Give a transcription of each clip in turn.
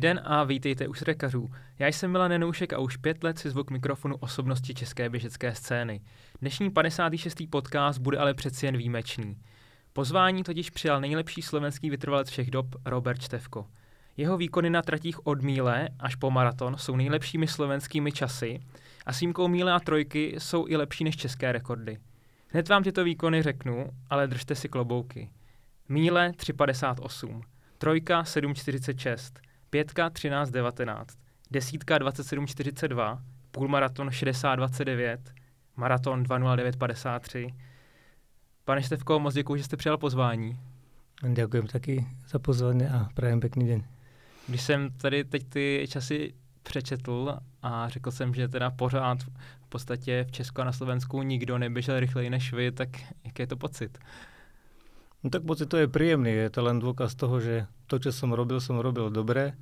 Den a vítejte u Srekařů. Já jsem Milan Nenoušek a už pět let si zvuk mikrofonu osobnosti české běžecké scény. Dnešní 56. podcast bude ale přeci jen výjimečný. Pozvání totiž přijal nejlepší slovenský vytrvalec všech dob Robert Števko. Jeho výkony na tratích od míle až po maraton jsou nejlepšími slovenskými časy a s výjimkou míle a trojky jsou i lepší než české rekordy. Hned vám tyto výkony řeknu, ale držte si klobouky. Míle 3,58, trojka 7,46, pětka 13,19, desítka 27,42, půlmaraton 60,29, maraton 2,09,53. Pane Števko, moc děkuji, že jste přijal pozvání. Děkuji taky za pozvání a prajem pěkný den. Když jsem tady teď ty časy přečetl a řekl jsem, že teda pořád v podstatě v Česku a na Slovensku nikdo neběžel rychleji než vy, tak jaký je to pocit? No tak pocit to je príjemný, je to len dôkaz toho, že to, čo som robil, som robil dobre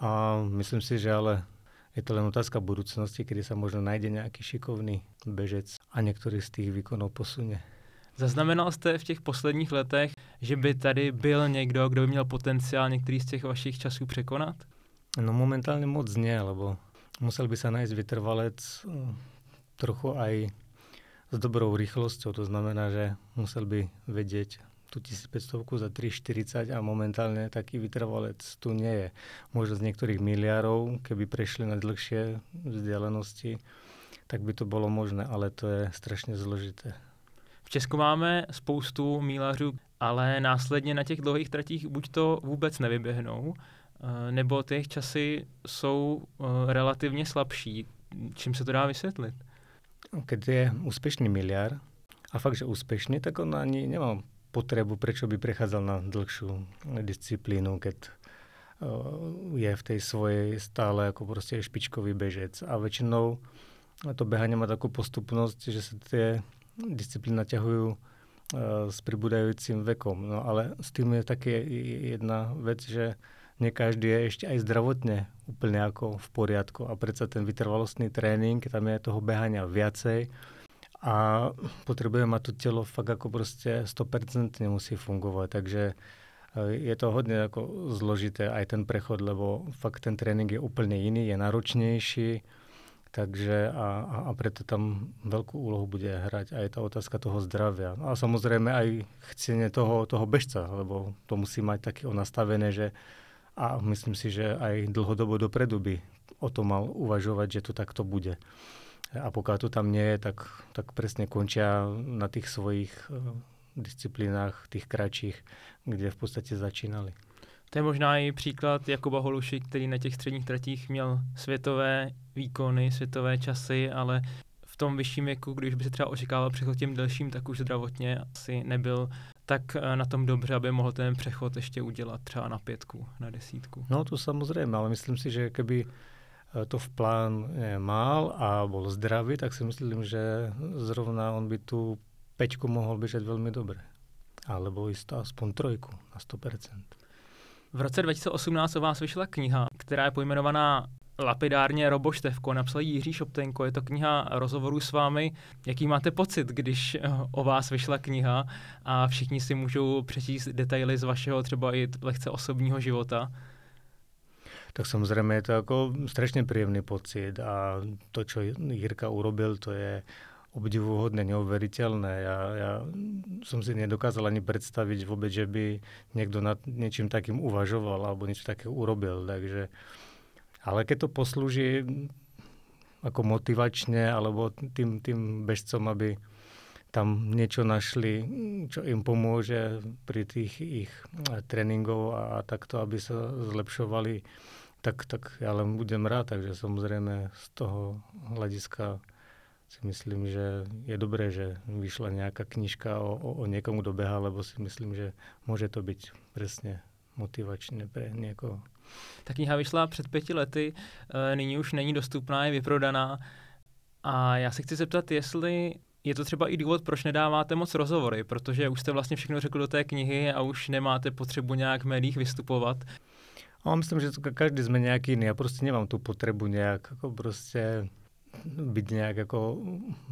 a myslím si, že ale je to len otázka budúcnosti, kedy sa možno nájde nejaký šikovný bežec a niektorý z tých výkonov posunie. Zaznamenal jste v těch posledních letech, že by tady byl někdo, kdo by měl potenciál některý z těch vašich časů překonat? No momentálne moc nie, lebo musel by sa nájsť vytrvalec trochu aj s dobrou rýchlosťou. To znamená, že musel by vedieť tú 1500 za 3,40 a momentálne taký vytrvalec tu nie je. Možno z niektorých miliárov, keby prešli na dlhšie vzdialenosti, tak by to bolo možné, ale to je strašně zložité. V Česku máme spoustu mílařů, ale následně na těch dlouhých tratích buď to vůbec nevyběhnou, eh, nebo ty časy jsou eh, relativně slabší. Čím se to dá vysvětlit? Keď je úspešný miliár a fakt, že úspešný, tak on ani nemá potrebu, prečo by prechádzal na dlhšiu disciplínu, keď eh, je v tej svojej stále ako proste špičkový bežec. A väčšinou to behanie má takú postupnosť, že sa tie disciplíny naťahujú uh, s pribúdajúcim vekom. No ale s tým je také jedna vec, že nie každý je ešte aj zdravotne úplne ako v poriadku a predsa ten vytrvalostný tréning, tam je toho behania viacej, a potrebuje mať to telo fakt ako proste 100% musí fungovať, takže e, je to hodne ako zložité aj ten prechod, lebo fakt ten tréning je úplne iný, je náročnejší, takže a, a preto tam veľkú úlohu bude hrať aj tá otázka toho zdravia. A samozrejme aj chcenie toho, toho bežca, lebo to musí mať také nastavené, že a myslím si, že aj dlhodobo dopredu by o tom mal uvažovať, že to takto bude. A pokud to tam nie je, tak, tak presne končia na tých svojich eh, disciplínách, tých kratších, kde v podstatě začínali. To je možná i příklad Jakuba Holuši, který na těch středních tratích měl světové výkony, světové časy, ale v tom vyšším věku, když by se třeba očekával přechod těm delším, tak už zdravotně asi nebyl tak eh, na tom dobře, aby mohl ten přechod ještě udělat třeba na pětku, na desítku. No to samozřejmě, ale myslím si, že keby to v plán mal a bol zdravý, tak si myslím, že zrovna on by tu pečku mohl běžet velmi dobře. Alebo jistě aspoň trojku na 100%. V roce 2018 o vás vyšla kniha, která je pojmenovaná lapidárně Roboštevko, napsal Jiří Šoptenko, je to kniha rozhovorů s vámi. Jaký máte pocit, když eh, o vás vyšla kniha a všichni si můžou přečíst detaily z vašeho třeba i lehce osobního života? Tak samozrejme je to ako strašne príjemný pocit a to, čo Jirka urobil, to je obdivuhodné, neuveriteľné. Ja, ja som si nedokázal ani predstaviť vôbec, že by niekto nad niečím takým uvažoval alebo niečo také urobil. Takže, ale keď to poslúži ako motivačne alebo tým, tým bežcom, aby tam niečo našli, čo im pomôže pri tých ich tréningov a takto, aby sa zlepšovali tak, tak já len budem rád, takže samozřejmě z toho hlediska si myslím, že je dobré, že vyšla nějaká knižka o, o, o někomu, kdo běhá, lebo si myslím, že může to být přesně motivačné pro někoho. Ta kniha vyšla před pěti lety, e, nyní už není dostupná, je vyprodaná. A já se chci zeptat, jestli je to třeba i důvod, proč nedáváte moc rozhovory, protože už jste vlastně všechno řekl do té knihy a už nemáte potřebu nějak v médiích vystupovat. A myslím, že každý sme nejaký iný. Ja proste nemám tú potrebu nejak ako proste byť nejak ako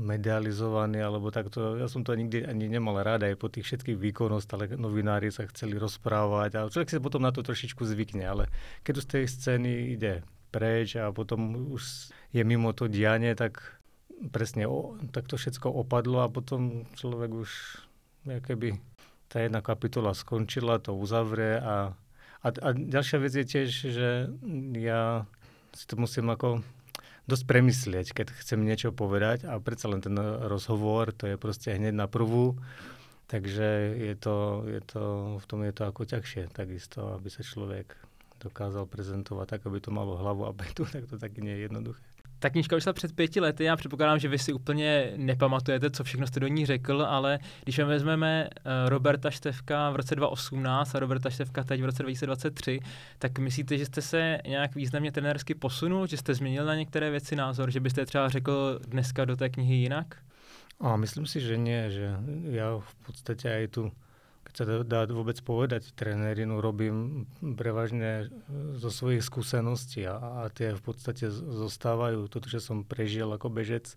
medializovaný, alebo takto. Ja som to nikdy ani nemal rád, aj po tých všetkých výkonoch stále novinári sa chceli rozprávať a človek si potom na to trošičku zvykne, ale keď z tej scény ide preč a potom už je mimo to dianie, tak presne o, tak to všetko opadlo a potom človek už keby tá jedna kapitola skončila, to uzavrie a, a, a ďalšia vec je tiež, že ja si to musím ako dosť premyslieť, keď chcem niečo povedať a predsa len ten rozhovor, to je proste hneď na prvú, takže je to, je to, v tom je to ako ťažšie takisto, aby sa človek dokázal prezentovať tak, aby to malo hlavu a petu, tak to taky je jednoduché. Ta knížka vyšla před pěti lety, já předpokládám, že vy si úplně nepamatujete, co všechno jste do ní řekl, ale když vezmeme eh, Roberta Števka v roce 2018 a Roberta Števka teď v roce 2023, tak myslíte, že jste se nějak významně trenérsky posunul, že jste změnil na některé věci názor, že byste třeba řekl dneska do té knihy jinak? A myslím si, že nie, že já v podstatě aj tu sa dá vôbec povedať, trénerinu robím prevažne zo svojich skúseností a, a tie v podstate zostávajú. Toto, že som prežil ako bežec,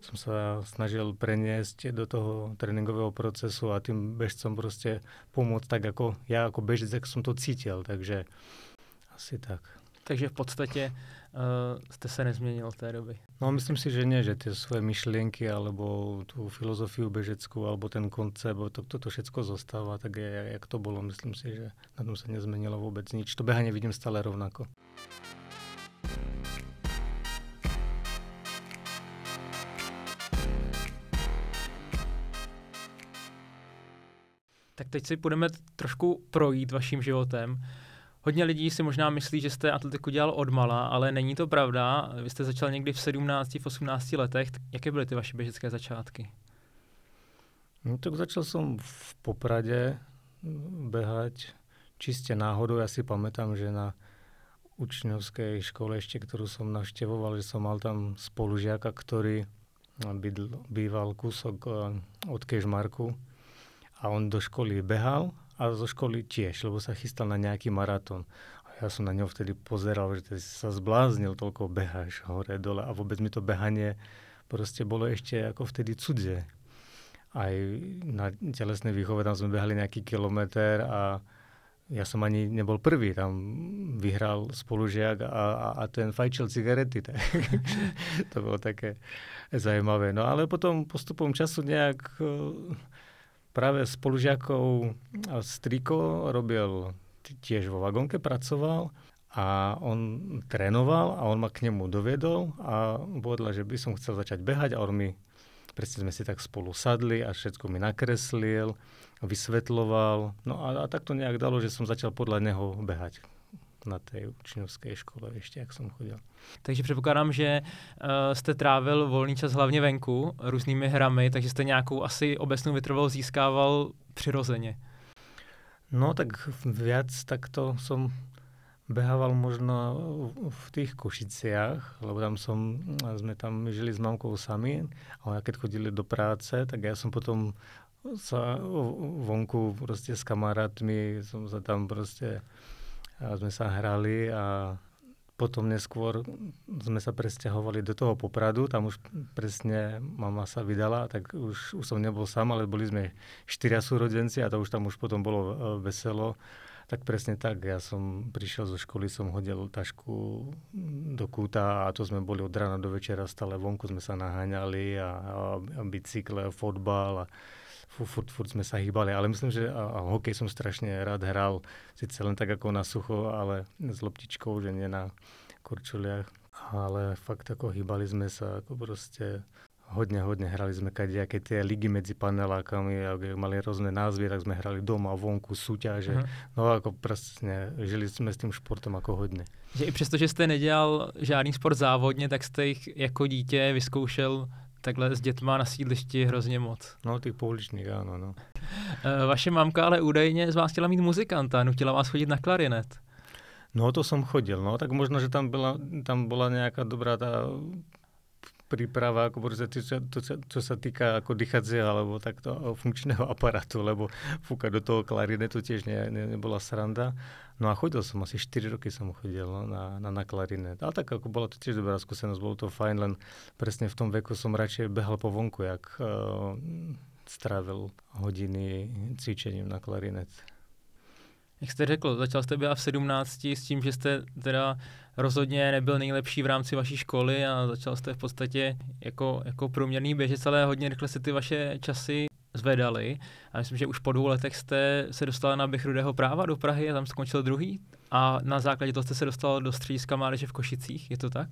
som sa snažil preniesť do toho tréningového procesu a tým bežcom proste pomôcť tak, ako ja ako bežec, jak som to cítil. Takže asi tak. Takže v podstatě uh, jste se nezměnil od té doby. No myslím si, že nie, že tie svoje myšlienky alebo tú filozofiu bežeckú alebo ten koncept, to, toto všetko zostáva tak, je, jak to bolo. Myslím si, že na tom sa nezmenilo vôbec nič. To behanie vidím stále rovnako. Tak teď si budeme trošku projít vaším životem. Hodně lidí si možná myslí, že jste atletiku dělal od mala, ale není to pravda. Vy jste začal někdy v 17, v 18 letech. Jaké byly ty vaše běžecké začátky? No tak začal som v Poprade behať čiste náhodou. Ja si pamätám, že na učňovskej škole ešte, ktorú som navštevoval, že som mal tam spolužiaka, ktorý býval kúsok eh, od Kežmarku a on do školy behal a zo školy tiež, lebo sa chystal na nejaký maratón. A ja som na ňo vtedy pozeral, že ty sa zbláznil, toľko beháš hore, dole a vôbec mi to behanie proste bolo ešte ako vtedy cudzie. Aj na telesnej výchove tam sme behali nejaký kilometr a ja som ani nebol prvý, tam vyhral spolužiak a, a, a ten fajčil cigarety. Tak. to bolo také zajímavé. No ale potom postupom času nejak práve spolužiakov Striko robil tiež vo vagónke, pracoval a on trénoval a on ma k nemu dovedol a povedal, že by som chcel začať behať a on mi, presne sme si tak spolu sadli a všetko mi nakreslil, vysvetloval. No a, a tak to nejak dalo, že som začal podľa neho behať na té učňovské škole ještě, jak jsem chodil. Takže předpokládám, že uh, jste trávil volný čas hlavně venku různými hrami, takže jste nějakou asi obecnou vytrvalost získával přirozeně. No tak viac takto som behával možno v tých Košiciach, lebo tam som, sme tam žili s mamkou sami a ona keď chodili do práce, tak ja som potom sa vonku proste s kamarátmi som sa tam proste a sme sa hrali a potom neskôr sme sa presťahovali do toho Popradu, tam už presne mama sa vydala, tak už, už som nebol sám, ale boli sme štyria súrodenci a to už tam už potom bolo e, veselo. Tak presne tak, ja som prišiel zo školy, som hodil tašku do kúta a to sme boli od rána do večera stále vonku, sme sa naháňali a, a bicykle, fotbal a furt, furt sme sa hýbali, ale myslím, že a, a hokej som strašne rád hral, síce len tak ako na sucho, ale s loptičkou, že nie na kurčuliach. Ale fakt ako hýbali sme sa, ako proste hodne, hodne hrali sme kadejaké tie ligy medzi panelákami, ak mali rôzne názvy, tak sme hrali doma, vonku, súťaže. Uh-huh. No ako presne, žili sme s tým športom ako hodne. Že i přesto, že jste nedělal žádný sport závodně, tak jste jich jako dítě vyzkoušel takhle s dětma na sídlišti hrozně moc. No, ty pouličních, ano, no. Eh, vaše mamka ale údajně z vás chtěla mít muzikanta, nutila vás chodit na klarinet. No, to som chodil, no, tak možno, že tam byla, tam byla nějaká dobrá ta príprava, ako to, to, to, čo sa týka ako dýchacieho alebo takto funkčného aparátu, lebo fúkať do toho klarinetu tiež ne, ne, nebola sranda. No a chodil som, asi 4 roky som chodil no, na, na, na klarinet. Ale tak ako bola to tiež dobrá skúsenosť, bolo to fajn, len presne v tom veku som radšej behal po vonku, jak uh, strávil hodiny cvičením na klarinet. Jak jste řekl, začal jste být v 17 s tím, že jste teda rozhodně nebyl nejlepší v rámci vaší školy a začal jste v podstatě jako, jako průměrný běžec, ale hodně rychle se ty vaše časy zvedaly. A myslím, že už po dvou letech jste se dostal na běh rudého práva do Prahy a tam skončil druhý. A na základě toho jste se dostal do střediska mládeže v Košicích, je to tak?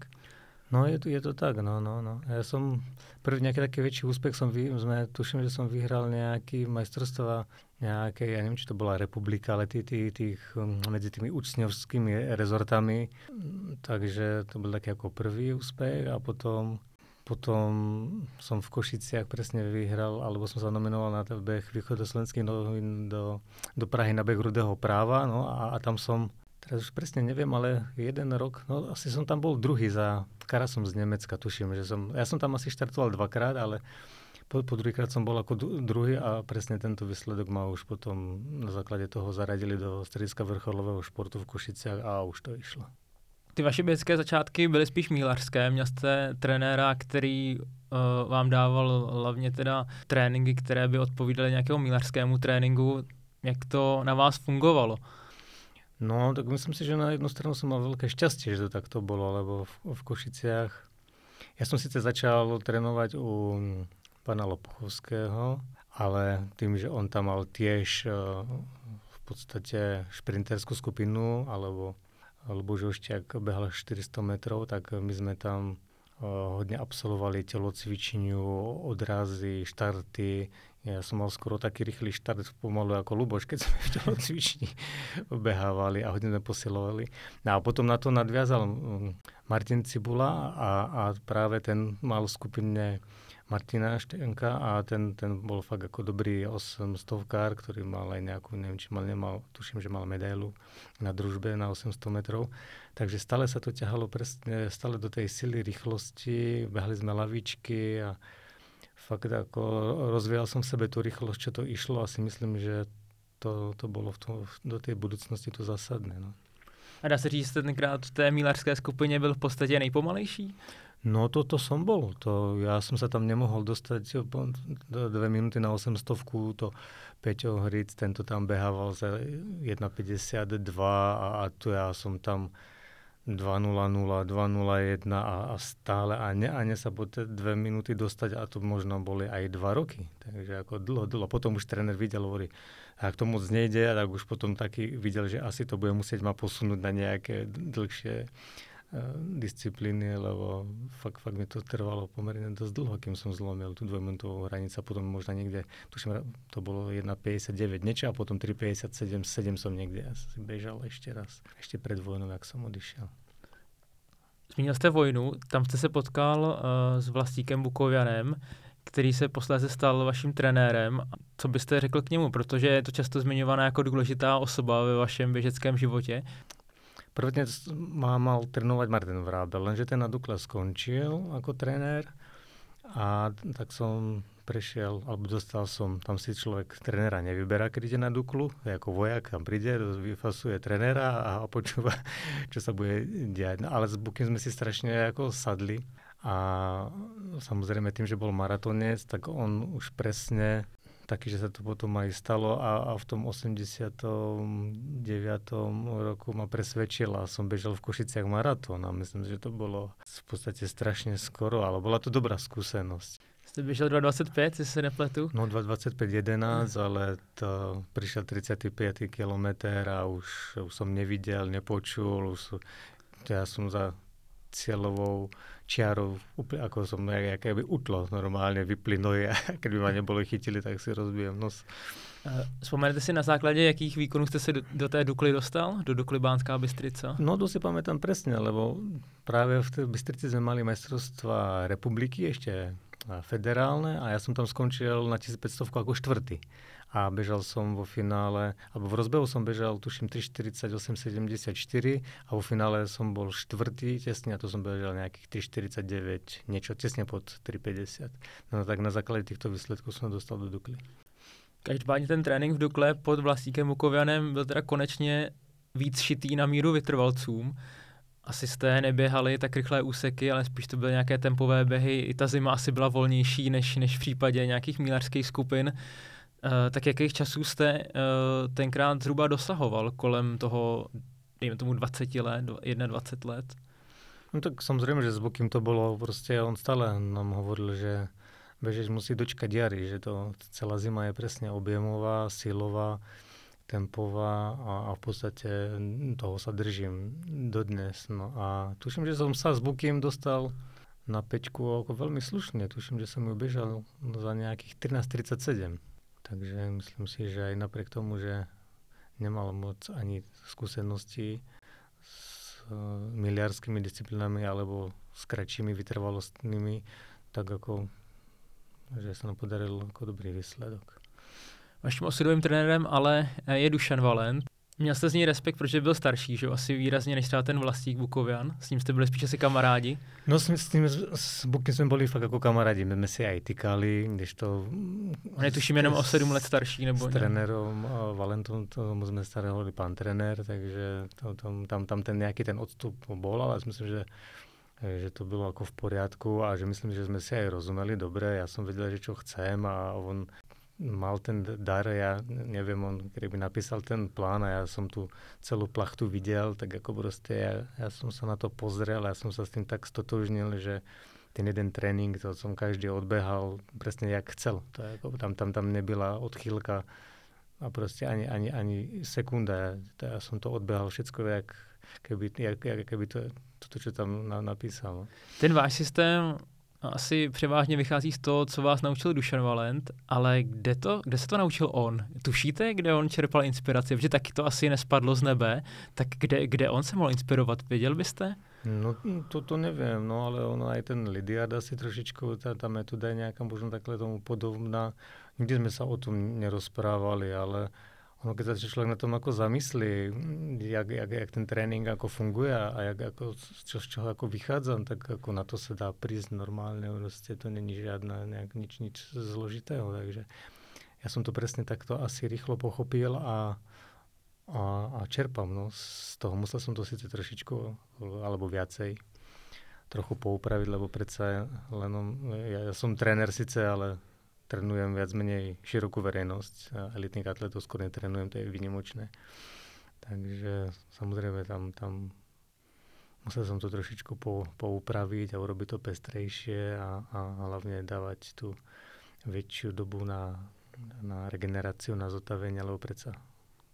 No je to, je to tak, no, no, no. Ja som, prvý nejaký taký väčší úspech som, vy, sme, tuším, že som vyhral nejaký majstrovstva nejaké, ja neviem, či to bola republika, ale tý, tý, tých, um, medzi tými učňovskými rezortami. Takže to bol taký ako prvý úspech a potom potom som v Košiciach presne vyhral, alebo som sa nominoval na beh východoslovenských novín do, do Prahy na beh rudého práva. No a, a tam som teraz už presne neviem, ale jeden rok, no asi som tam bol druhý za Karasom z Nemecka, tuším, že som, ja som tam asi štartoval dvakrát, ale po, po druhýkrát som bol ako druhý a presne tento výsledok ma už potom na základe toho zaradili do strediska vrcholového športu v Košiciach a už to išlo. Ty vaše běžské začátky byly spíš mílařské. Měl jste trenéra, který uh, vám dával hlavně teda tréninky, které by odpovídaly nějakému mílařskému tréninku. Jak to na vás fungovalo? No, tak myslím si, že na jednu stranu som mal veľké šťastie, že to takto bolo, lebo v, v Košiciach ja som síce začal trénovať u pána Lopochovského, ale tým, že on tam mal tiež uh, v podstate šprinterskú skupinu, alebo, ešte ak behal 400 metrov, tak my sme tam uh, hodne absolvovali telocvičňu, odrazy, štarty, ja som mal skoro taký rýchly štart pomalu ako Luboš, keď sme v cvični behávali a hodne sme posilovali. No a potom na to nadviazal mm, Martin Cibula a, a práve ten mal v skupine Martina Štenka a ten, ten bol fakt ako dobrý 800 kár, ktorý mal aj nejakú, neviem, či mal, nemal, tuším, že mal medailu na družbe na 800 metrov. Takže stále sa to ťahalo presne, stále do tej sily, rýchlosti, behali sme lavičky a fakt ako rozvíjal som v sebe tú rýchlosť, čo to išlo a si myslím, že to, to bolo v tom, do tej budoucnosti to zásadné. No. A dá se říct, že tenkrát v té mílarské skupině byl v podstatě nejpomalejší? No to, to som bol. To, ja som sa tam nemohol dostať dve minúty na 800 to Peťo Hric, tento tam behával za 1,52 a, a tu ja som tam 2.00, 2.01 a, a stále a ne, a ne sa po tie dve minúty dostať a to možno boli aj dva roky. Takže ako dlho, dlho. Potom už tréner videl, hovorí, ak to moc nejde, tak už potom taký videl, že asi to bude musieť ma posunúť na nejaké dlhšie uh, disciplíny, lebo fakt, fakt mi to trvalo pomerne dosť dlho, kým som zlomil tú dvojminútovú hranicu a potom možno niekde, tuším, to bolo 1.59 niečo a potom 3.57, 7 som niekde asi bežal ešte raz, ešte pred vojnou, jak som odišiel. Zmínil jste vojnu, tam jste se potkal uh, s vlastníkem Bukovianem, který se posléze stal vaším trenérem. Co byste řekl k němu, protože je to často zmiňovaná jako důležitá osoba ve vašem běžeckém životě? Prvotně má mal trénovat Martin Vrábel, lenže ten na Dukle skončil jako trenér a tak som prešiel, alebo dostal som, tam si človek trénera nevyberá, keď ide na Duklu, ako vojak tam príde, vyfasuje trénera a počúva, čo sa bude diať. No, ale s Bukim sme si strašne ako sadli a samozrejme tým, že bol maratonec, tak on už presne taký, že sa to potom aj stalo a, a v tom 89. roku ma presvedčil a som bežal v Košiciach maratón a myslím, že to bolo v podstate strašne skoro, ale bola to dobrá skúsenosť. Jste běžel 2.25, jestli se nepletu? No 2.25.11, ale to prišiel 35 kilometr a už, už som nevidel, nepočul, už, ja som za cieľovou čiarou, ako som nejaké by utlo nohy a keby ma neboli chytili, tak si rozbijem nos. Vzpomenete si na základě jakých výkonů jste se do, do té Dukly dostal? Do Dukly Bánská Bystrica? No to si pamätám presne, lebo práve v tej Bystrici sme mali majstrovstva republiky ešte federálne a ja som tam skončil na 1500 ako štvrtý. A bežal som vo finále, alebo v rozbehu som bežal tuším 3.48.74 a vo finále som bol štvrtý tesne a to som bežal nejakých 3.49, niečo tesne pod 3.50. No tak na základe týchto výsledkov som dostal do Dukly. Každopádně ten trénink v Dukle pod vlastníkem Mukovianem byl teda konečně víc šitý na míru vytrvalcům. Asi jste neběhali tak rychlé úseky, ale spíš to byly nějaké tempové běhy. I ta zima asi byla volnější než, než v případě nějakých mílařských skupin. Uh, tak jakých časů jste uh, tenkrát zhruba dosahoval kolem toho, dejme tomu 20 let, 21 let? No tak samozrejme, že s Bokým to bolo, proste on stále nám hovoril, že bežeč musí dočkať jary, že to celá zima je presne objemová, silová, tempová a, a v podstate toho sa držím dodnes. No a tuším, že som sa s Bukým dostal na peťku ako veľmi slušne. Tuším, že som ju bežal za nejakých 13.37. Takže myslím si, že aj napriek tomu, že nemal moc ani skúsenosti s uh, miliarskými disciplinami alebo s kratšími vytrvalostnými, tak ako že sa nám podaril ako dobrý výsledok. Vaším osudovým trenérem ale je Dušan Valent. Měl jste z něj respekt, protože byl starší, že asi výrazně než třeba ten vlastník Bukovian. S ním jste byli spíš asi kamarádi. No s, s tím, s Bukem jsme byli fakt jako kamarádi, my jsme si aj tykali, když to... On je tuším jenom o sedm let starší, nebo S trenérom Valentom, to jsme starého pán trenér, takže to, to, tam, tam ten nějaký ten odstup bol, ale myslím, že že to bylo jako v poriadku a že myslím, že jsme si aj rozumeli dobre. Já jsem věděl, že čo chcem a on mal ten dar, ja neviem, on keby napísal ten plán a ja som tu celú plachtu videl, tak ako proste ja, ja som sa na to pozrel ja som sa s tým tak stotožnil, že ten jeden trénink, to som každý odbehal presne jak chcel. To je ako, tam, tam, tam nebyla odchýlka a proste ani, ani, ani sekunda. Ja, to, ja som to odbehal všetko, jak keby, jak, jak, keby to, to, čo tam na, napísal. Ten váš systém asi převážně vychází z toho, co vás naučil Dušan Valent, ale kde, to, kde se to naučil on? Tušíte, kde on čerpal inspiraci? Protože taky to asi nespadlo z nebe. Tak kde, kde on se mohl inspirovat? Věděl byste? No to, to nevím, no ale ono aj ten Lidiard asi trošičku, ta, ta metoda je nějaká možná takhle tomu podobná. Nikdy jsme se o tom nerozprávali, ale ono, keď sa človek na tom ako zamyslí, jak, jak, jak ten trénink ako funguje a jak, ako, čo, z čoho ako vychádzam, tak ako na to sa dá prísť normálne, proste to není žiadna, nejak, nič, nič zložitého, takže ja som to presne takto asi rýchlo pochopil a, a, a čerpám, no, z toho musel som to síce trošičku, alebo viacej, trochu poupraviť, lebo predsa len ja, ja som tréner síce, ale trénujem viac menej širokú verejnosť. A elitných atletov skôr netrénujem, to je vynimočné. Takže samozrejme tam, tam musel som to trošičku po, poupraviť a urobiť to pestrejšie a, a hlavne dávať tú väčšiu dobu na, na regeneráciu, na zotavenie, lebo predsa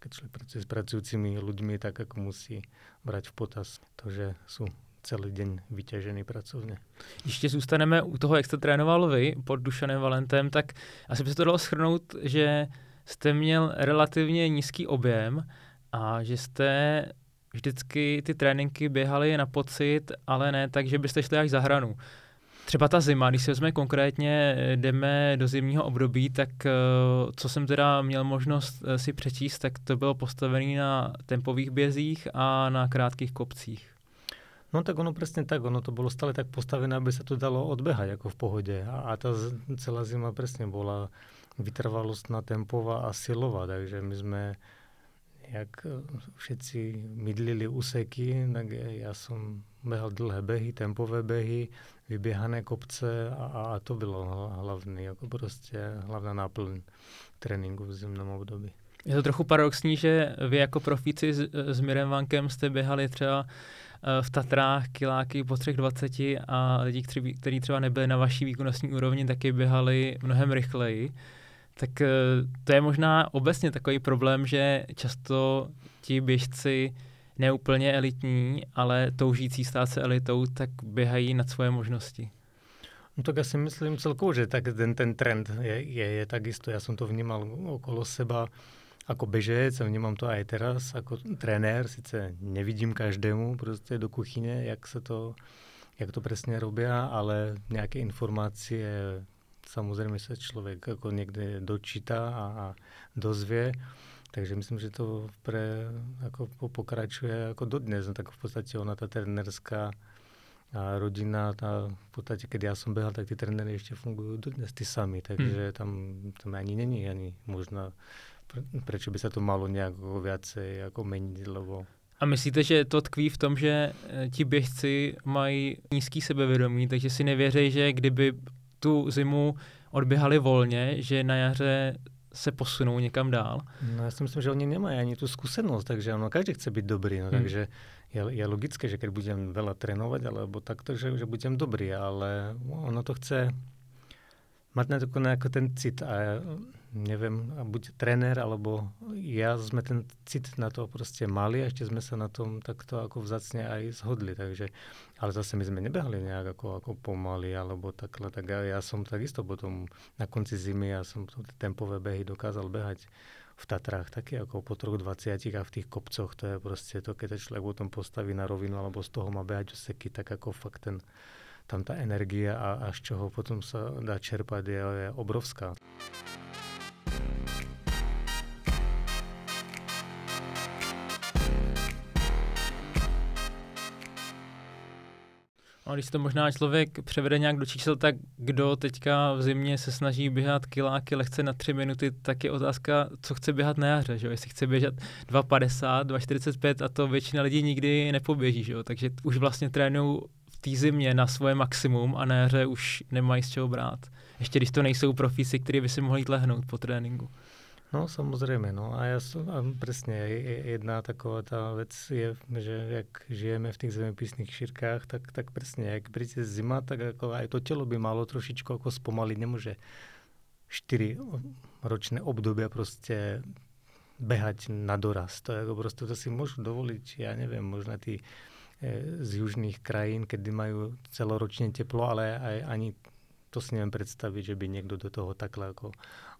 keď človek pracuje s pracujúcimi ľuďmi, tak ako musí brať v potaz to, že sú celý den vytěžený pracovně. Ještě zůstaneme u toho, jak jste trénoval vy pod Dušanem Valentem, tak asi by se to dalo schrnout, že jste měl relativně nízký objem a že jste vždycky ty tréninky běhali na pocit, ale ne tak, že byste šli až za hranu. Třeba ta zima, když se vezme konkrétně, jdeme do zimního období, tak eh, co jsem teda měl možnost eh, si přečíst, tak to bylo postavené na tempových bězích a na krátkých kopcích. No tak ono presne tak, ono to bolo stále tak postavené, aby sa to dalo odbehať ako v pohode. A, a tá celá zima presne bola vytrvalostná, tempová a silová, takže my sme jak e, všetci mydlili úseky, tak ja som behal dlhé behy, tempové behy, vybiehané kopce a, a to bylo hlavný, jako prostě hlavná náplň tréninku v zimnom období. Je to trochu paradoxní, že vy jako profíci s, s Mirem Vankem jste běhali třeba Eh, v Tatrách kiláky po 3,20 a lidi, kteří, kteří třeba nebyli na vaší výkonnostní úrovni, taky běhali mnohem rychleji. Tak eh, to je možná obecně takový problém, že často ti běžci neúplně elitní, ale toužící stát se elitou, tak běhají nad svoje možnosti. No tak já si myslím celkově, že tak ten, ten trend je, je, je takisto. Já jsem to vnímal okolo seba ako bežec, vnímam to aj teraz, ako trenér, sice nevidím každému prostě do kuchyně, jak se to, jak to presne robia, ale nejaké informácie samozřejmě se člověk jako někde dočítá a, a dozvě. Takže myslím, že to pre, jako pokračuje jako dodnes. No, tak v podstatě ona, ta trenerská a rodina, ta, v podstatě, když já jsem běhal, tak ty trenéry ještě fungují dodnes ty sami, takže hmm. tam, tam ani není ani možná, proč by se to malo nějak viacej jako menit, lebo a myslíte, že to tkví v tom, že eh, ti běžci mají nízký sebevědomí, takže si nevěří, že kdyby tu zimu odběhali volně, že na jaře se posunou někam dál? No já si myslím, že oni nemají ani tu zkušenost, takže ono, každý chce být dobrý, no, hmm. takže je, je logické, že když budem veľa trénovat, alebo takto, že, že budem dobrý, ale ono to chce mať na to jako ten cit a neviem, buď trenér, alebo ja sme ten cit na to prostě mali a ešte sme sa na tom takto ako vzácne aj zhodli, takže, ale zase my sme nebehali nejak ako, ako pomaly, alebo takhle, tak ja, ja som takisto potom na konci zimy, ja som to tempové behy dokázal behať v Tatrách taky jako po troch 20 a v těch kopcoch, to je prostě to, keď člověk potom postaví na rovinu alebo z toho má behať seky, tak jako fakt ten, tam ta energie a, a z čeho potom se dá čerpat je, je obrovská. A když to možná člověk převede nějak do čísel, tak kdo teďka v zimě se snaží běhat kiláky lehce na tři minuty, tak je otázka, co chce běhat na jaře, že? Jestli chce běžet 2,50, 2,45 a to většina lidí nikdy nepoběží, že? Takže už vlastně trénují v té zimě na svoje maximum a na jaře už nemají z čeho brát. Ještě když to nejsou profíci, kteří by si mohli jít lehnout po tréninku. No samozřejmě, no a já jsem, a přesně, jedna taková ta věc je, že jak žijeme v těch zeměpisných šírkách, tak, tak přesně, jak přijde zima, tak jako aj to tělo by malo trošičku jako zpomalit, nemůže čtyři ročné období prostě behať na doraz. To je jako prostě, to si můžu dovolit, já nevím, možná ty eh, z južných krajín, kdy mají celoročně teplo, ale aj, ani to si nevím představit, že by někdo do toho takhle jako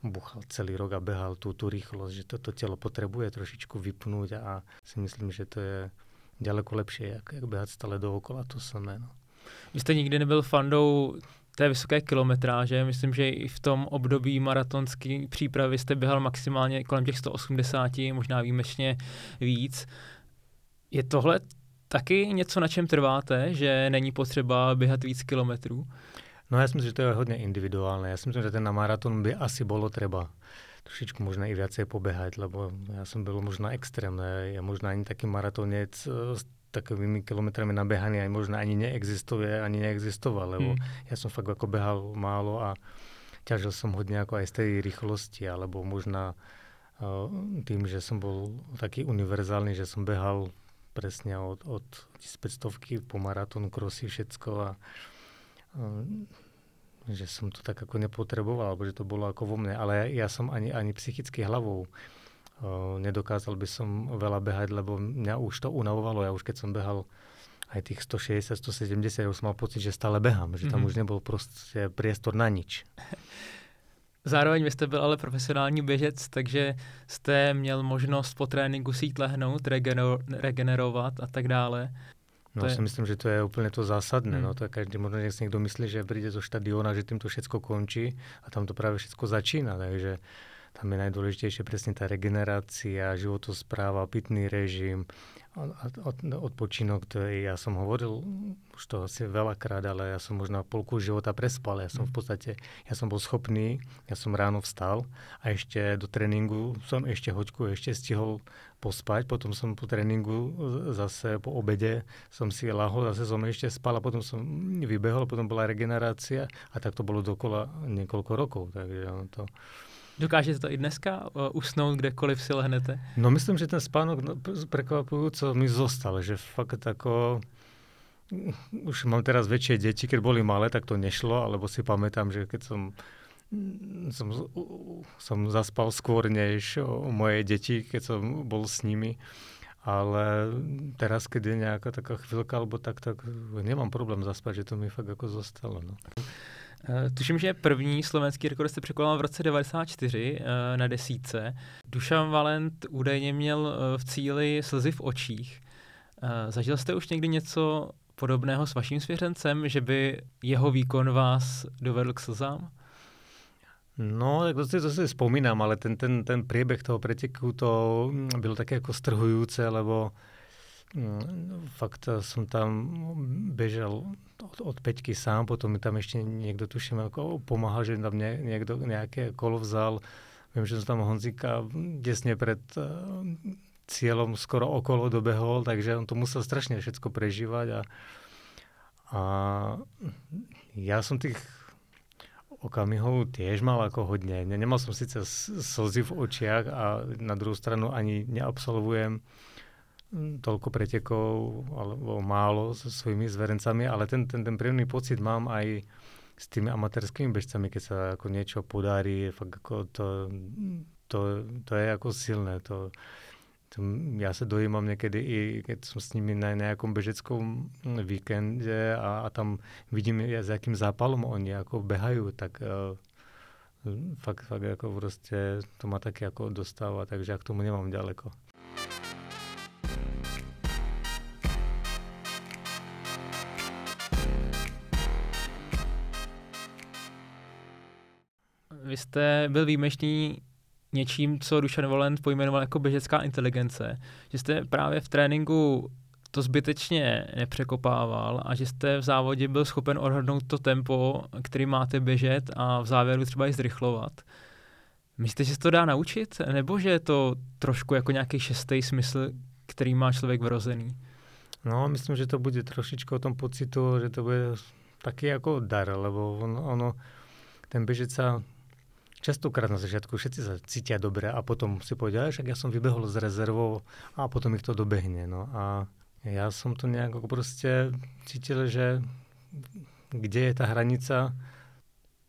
buchal celý rok a behal tu, tu rychlost, že toto tělo potřebuje trošičku vypnout a si myslím, že to je daleko lepší, jak, jak běhat stále dookola to samé. No. Vy jste nikdy nebyl fandou té vysoké kilometráže. Myslím, že i v tom období maratonské přípravy jste běhal maximálně kolem těch 180, možná výjimečně víc. Je tohle taky něco, na čem trváte, že není potřeba běhat víc kilometrů? No já si myslím, že to je hodně individuálne. Já si myslím, že ten na maraton by asi bolo treba trošičku možná i viacej pobehať, lebo já jsem byl možná extrémne. Já možná ani taký maratonec eh, s takovými kilometrami nabehaný ani možná ani neexistuje, ani neexistoval, lebo hmm. já jsem fakt jako behal málo a ťažil jsem hodně jako aj z té rychlosti, alebo možná uh, tým, že jsem byl taký univerzální, že jsem behal presne od, od 500 po maratonu, krosy, všecko a uh, že som to tak ako nepotreboval, alebo že to bolo ako vo mne, ale ja, ja som ani, ani psychicky hlavou uh, nedokázal by som veľa behať, lebo mňa už to unavovalo. Ja už keď som behal aj tých 160, 170, už som mal pocit, že stále behám, že tam mm-hmm. už nebol prostě priestor na nič. Zároveň vy jste byl ale profesionální běžec, takže jste měl možnost po tréninku si jít lehnout, regenerovat a tak dále. No to je... si myslím, že to je úplně to zásadné. Hmm. No, to je každý, možná si někdo myslí, že přijde do štadiona, že tím to všechno končí a tam to právě všechno začíná. Takže tam je najdůležitější přesně ta regenerace, životospráva, pitný režim, od, odpočinok, to je, já jsem hovoril už to asi veľakrát, ale já jsem možná polku života prespal. Já jsem v podstatě, já jsem byl schopný, já jsem ráno vstal a ještě do tréninku jsem ještě hoďku ještě stihl pospať, potom jsem po tréninku zase po obědě jsem si lahol, zase jsem ještě spal a potom jsem vybehol, potom byla regenerace a tak to bylo dokola několik rokov, takže to... Dokážete to i dneska uh, usnout kdekoliv si lehnete? No myslím, že ten spánok no, co mi zostal, že fakt jako už mám teraz väčšie deti, keď boli malé, tak to nešlo, alebo si pamätám, že keď som som, som zaspal skôr než moje deti, keď som bol s nimi. Ale teraz, keď je nejaká taká chvíľka, alebo tak, tak nemám problém zaspať, že to mi fakt jako zostalo. No. Eh, tuším, že první slovenský rekord jste překonal v roce 94 eh, na desíce. Dušan Valent údajně měl eh, v cíli slzy v očích. Zažil jste už někdy něco podobného s vaším svěřencem, že by jeho výkon vás dovedl k slzám? No, tak to si, to si spomínam, ale ten, ten, ten priebeh toho preteku to bylo také jako strhujúce, lebo mm, fakt som tam bežal od, od Peťky sám, potom mi tam ešte niekto tuším ako pomáhal, že tam nie, niekto nejaké kolo vzal. Viem, že som tam Honzika desne pred uh, cieľom skoro okolo dobehol, takže on to musel strašne všetko prežívať a, a ja som tých okamihov tiež mal ako hodne. Nemal som síce slzy v očiach a na druhú stranu ani neabsolvujem toľko pretekov alebo málo so svojimi zverencami, ale ten, ten, ten príjemný pocit mám aj s tými amatérskými bežcami, keď sa ako niečo podarí, fakt ako to, to, to je ako silné. To, já se dojímám někdy i, keď jsem s nimi na nějakom bežeckom víkende a, a tam vidím, s jakým zápalom oni jako behají, tak uh, fakt, fakt jako prostě to má taky jako dostává, takže já k tomu nemám daleko. Vy jste byl výjimečný něčím, co Dušan Volent pojmenoval jako běžecká inteligence, že jste právě v tréninku to zbytečně nepřekopával a že jste v závodě byl schopen odhadnout to tempo, který máte běžet a v závěru třeba i zrychlovat. Myslíte, že se to dá naučit? Nebo že je to trošku jako nějaký šestý smysl, který má člověk vrozený? No, myslím, že to bude trošičku o tom pocitu, že to bude taky jako dar, lebo ono, ono ten běžec sa častokrát na začiatku všetci sa cítia dobre a potom si povedia, že ja som vybehol z rezervou a potom ich to dobehne. No a ja som to nejak proste cítil, že kde je tá hranica,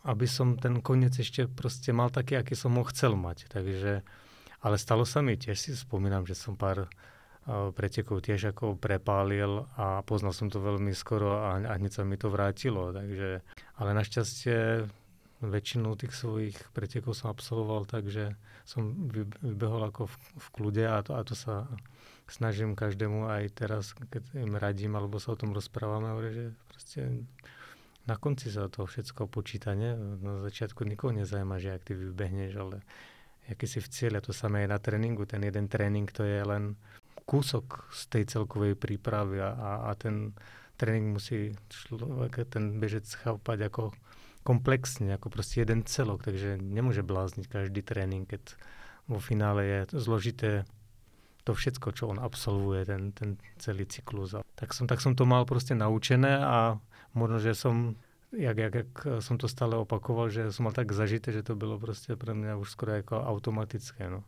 aby som ten koniec ešte proste mal taký, aký som ho chcel mať. Takže, ale stalo sa mi, tiež si spomínam, že som pár pretekov tiež ako prepálil a poznal som to veľmi skoro a, a hneď sa mi to vrátilo. Takže, ale našťastie väčšinu tých svojich pretekov som absolvoval tak, že som vybehol ako v, v kľude a to, a to sa snažím každému aj teraz, keď im radím alebo sa o tom rozprávame, že proste na konci sa to všetko počíta, ne? Na začiatku nikoho nezajíma, že ak ty vybehneš, ale aký si v cieľe, to samé je na tréningu. Ten jeden tréning to je len kúsok z tej celkovej prípravy a, a ten tréning musí človek, ten bežec chápať ako komplexne, ako proste jeden celok, takže nemôže blázniť každý tréning, keď vo finále je zložité to všetko, čo on absolvuje, ten, ten celý cyklus. A tak, som, tak som to mal proste naučené a možno, že som, jak, jak, jak som to stále opakoval, že som mal tak zažité, že to bylo proste pre mňa už skoro ako automatické. No.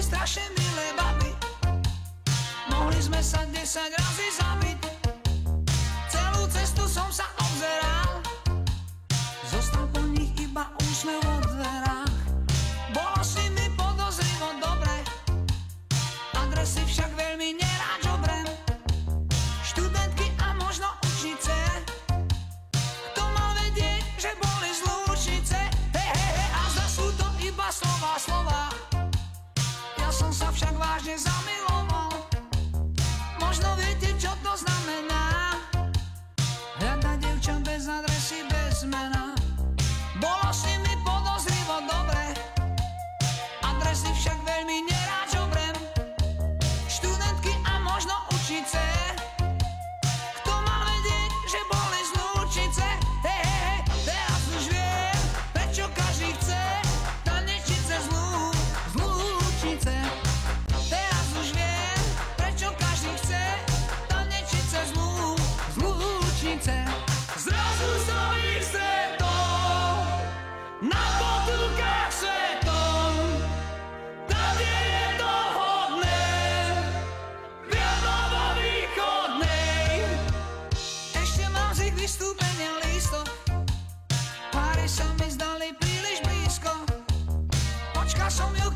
strašne milé baby, mohli sme sa 10 razy zabiť. zmena. Bolo si mi podozrivo Show me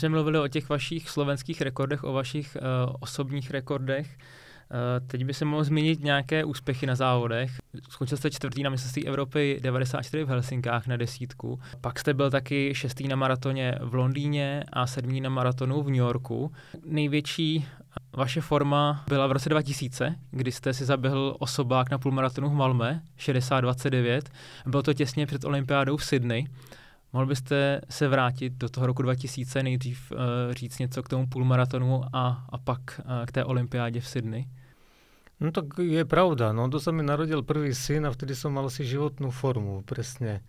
jsme mluvili o těch vašich slovenských rekordech, o vašich uh, osobních rekordech. Uh, teď by se mohl zmínit nějaké úspěchy na závodech. Skončil jste čtvrtý na mistrovství Evropy 94 v Helsinkách na desítku. Pak jste byl taky šestý na maratoně v Londýně a sedmý na maratonu v New Yorku. Největší vaše forma byla v roce 2000, kdy jste si zaběhl osobák na půlmaratonu v Malme, 60-29. Bylo to těsně před olympiádou v Sydney. Mohl byste se vrátit do toho roku 2000, nejdřív uh, říct něco k tomu půlmaratonu a, a pak uh, k té olympiádě v Sydney? No tak je pravda, no to sa mi narodil prvý syn a vtedy som mal si životnú formu, presne.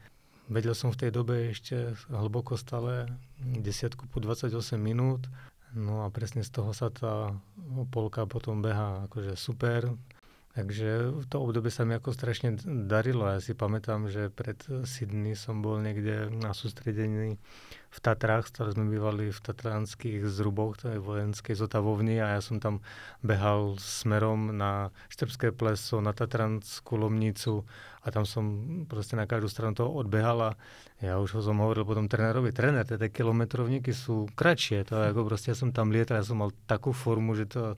Vedel som v tej dobe ešte hlboko stále desiatku po 28 minút, no a presne z toho sa tá polka potom beha akože super. Takže v to obdobie sa mi ako strašne darilo. Ja si pamätám, že pred Sydney som bol niekde na sústredení v Tatrách, stále sme bývali v tatranských zruboch, to je vojenskej zotavovni a ja som tam behal smerom na Štrbské pleso, na Tatranskú Lomnicu a tam som proste na každú stranu toho odbehal a ja už ho som hovoril potom trénerovi, tréner, tie kilometrovníky sú kratšie, to je ako proste ja som tam lietal, ja som mal takú formu, že to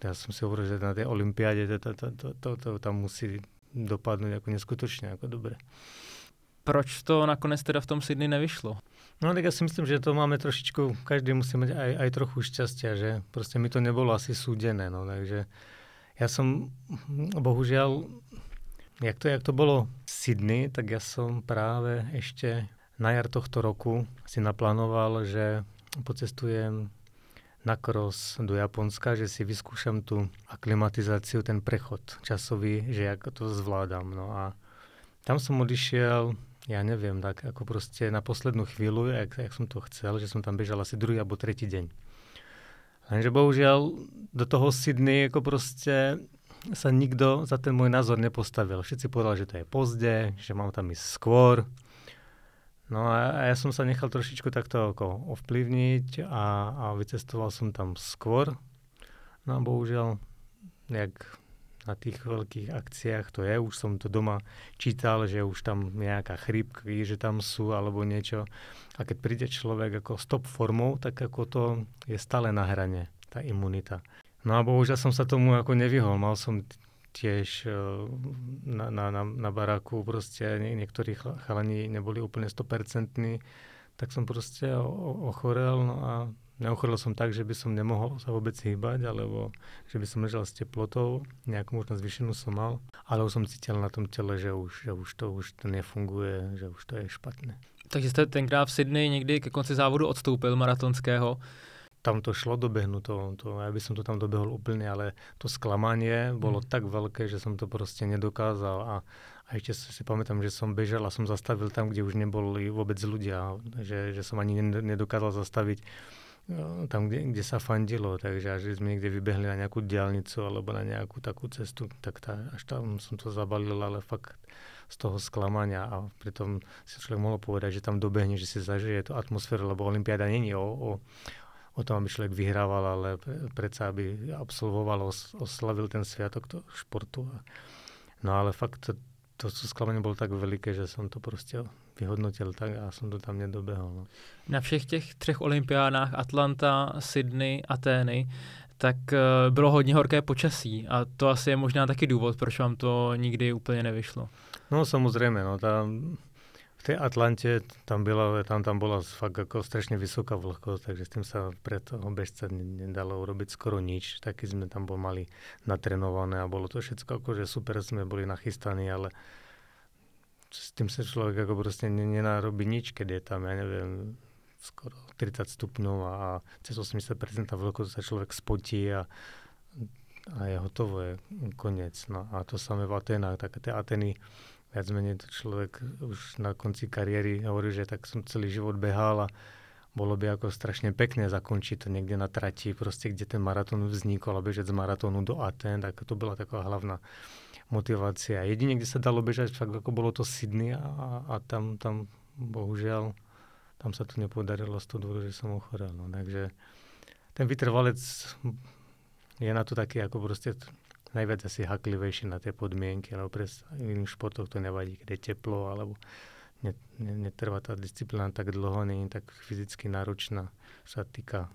ja som si hovoril, že na tej olympiáde to, to, to, to, to, to tam musí dopadnúť ako neskutočne ako dobre. Proč to nakonec teda v tom Sydney nevyšlo? No tak ja si myslím, že to máme trošičku, každý musí mať aj, aj trochu šťastia, že proste mi to nebolo asi súdené, no takže ja som, bohužiaľ, jak to, jak to bolo v Sydney, tak ja som práve ešte na jar tohto roku si naplánoval, že pocestujem na cross do Japonska, že si vyskúšam tú aklimatizáciu, ten prechod časový, že ako to zvládam. No a tam som odišiel, ja neviem, tak ako proste na poslednú chvíľu, jak, jak som to chcel, že som tam bežal asi druhý alebo tretí deň. Lenže bohužiaľ do toho Sydney ako proste sa nikto za ten môj názor nepostavil. Všetci povedali, že to je pozde, že mám tam ísť skôr. No a ja som sa nechal trošičku takto ako ovplyvniť a, a vycestoval som tam skôr. No a bohužiaľ, jak na tých veľkých akciách to je, už som to doma čítal, že už tam nejaká chrípky, že tam sú alebo niečo. A keď príde človek ako stop formou, tak ako to je stále na hrane, tá imunita. No a bohužiaľ som sa tomu ako nevyhol. Mal som tiež e, na, na, na, na baráku proste nie, niektorí chalani neboli úplne 100%, tak som proste ochorel no a neochorel som tak, že by som nemohol sa vôbec hýbať, alebo že by som ležal s teplotou, nejakú možno zvýšenú som mal, ale už som cítil na tom tele, že už, že už to už to nefunguje, že už to je špatné. Takže jste tenkrát v Sydney někdy ke konci závodu odstoupil maratonského tam to šlo dobehnúť, to, to, ja by som to tam dobehol úplne, ale to sklamanie bolo mm. tak veľké, že som to proste nedokázal. A, a ešte si pamätám, že som bežal a som zastavil tam, kde už neboli vôbec ľudia, že, že som ani nedokázal zastaviť e, tam, kde, kde sa fandilo, takže až sme niekde vybehli na nejakú diálnicu alebo na nejakú takú cestu, tak tá, až tam som to zabalil, ale fakt z toho sklamania a pritom si človek mohol povedať, že tam dobehne, že si zažije tú atmosféru, lebo Olympiáda není o, o, o tom, aby človek vyhrával, ale predsa, aby absolvoval, os, oslavil ten sviatok toho športu. No ale fakt to, to sklamanie bolo tak veľké, že som to proste vyhodnotil tak a som to tam nedobehol. No. Na všech těch třech olympiádách Atlanta, Sydney, Atény tak uh, bylo hodně horké počasí a to asi je možná taky důvod, proč vám to nikdy úplně nevyšlo. No samozrejme, no tam v tej Atlante tam, byla, tam, tam bola fakt ako strašne vysoká vlhkosť, takže s tým sa pre toho bežca nedalo urobiť skoro nič. Taký sme tam bol mali natrenované a bolo to všetko akože super, sme boli nachystaní, ale s tým sa človek ako proste nenarobí nič, keď je tam, ja neviem, skoro 30 stupňov a cez 80% vlhkosť sa človek spotí a, a je hotovo, je. No a to samé v Atenách, také tie Ateny, viac menej to človek už na konci kariéry hovorí, že tak som celý život behal a bolo by ako strašne pekné zakončiť to niekde na trati, proste kde ten maratón vznikol a bežať z maratónu do Aten, tak to bola taká hlavná motivácia. Jedine, kde sa dalo bežať, fakt ako bolo to Sydney a, a tam, tam bohužiaľ tam sa to nepodarilo z toho dôvodu, že som ochorel. No. Takže ten vytrvalec je na to taký ako proste najviac asi haklivejší na tie podmienky, alebo pre iných športov to nevadí, keď je teplo, alebo netrvá ta disciplína tak dlouho, není tak fyzicky náročná, co týká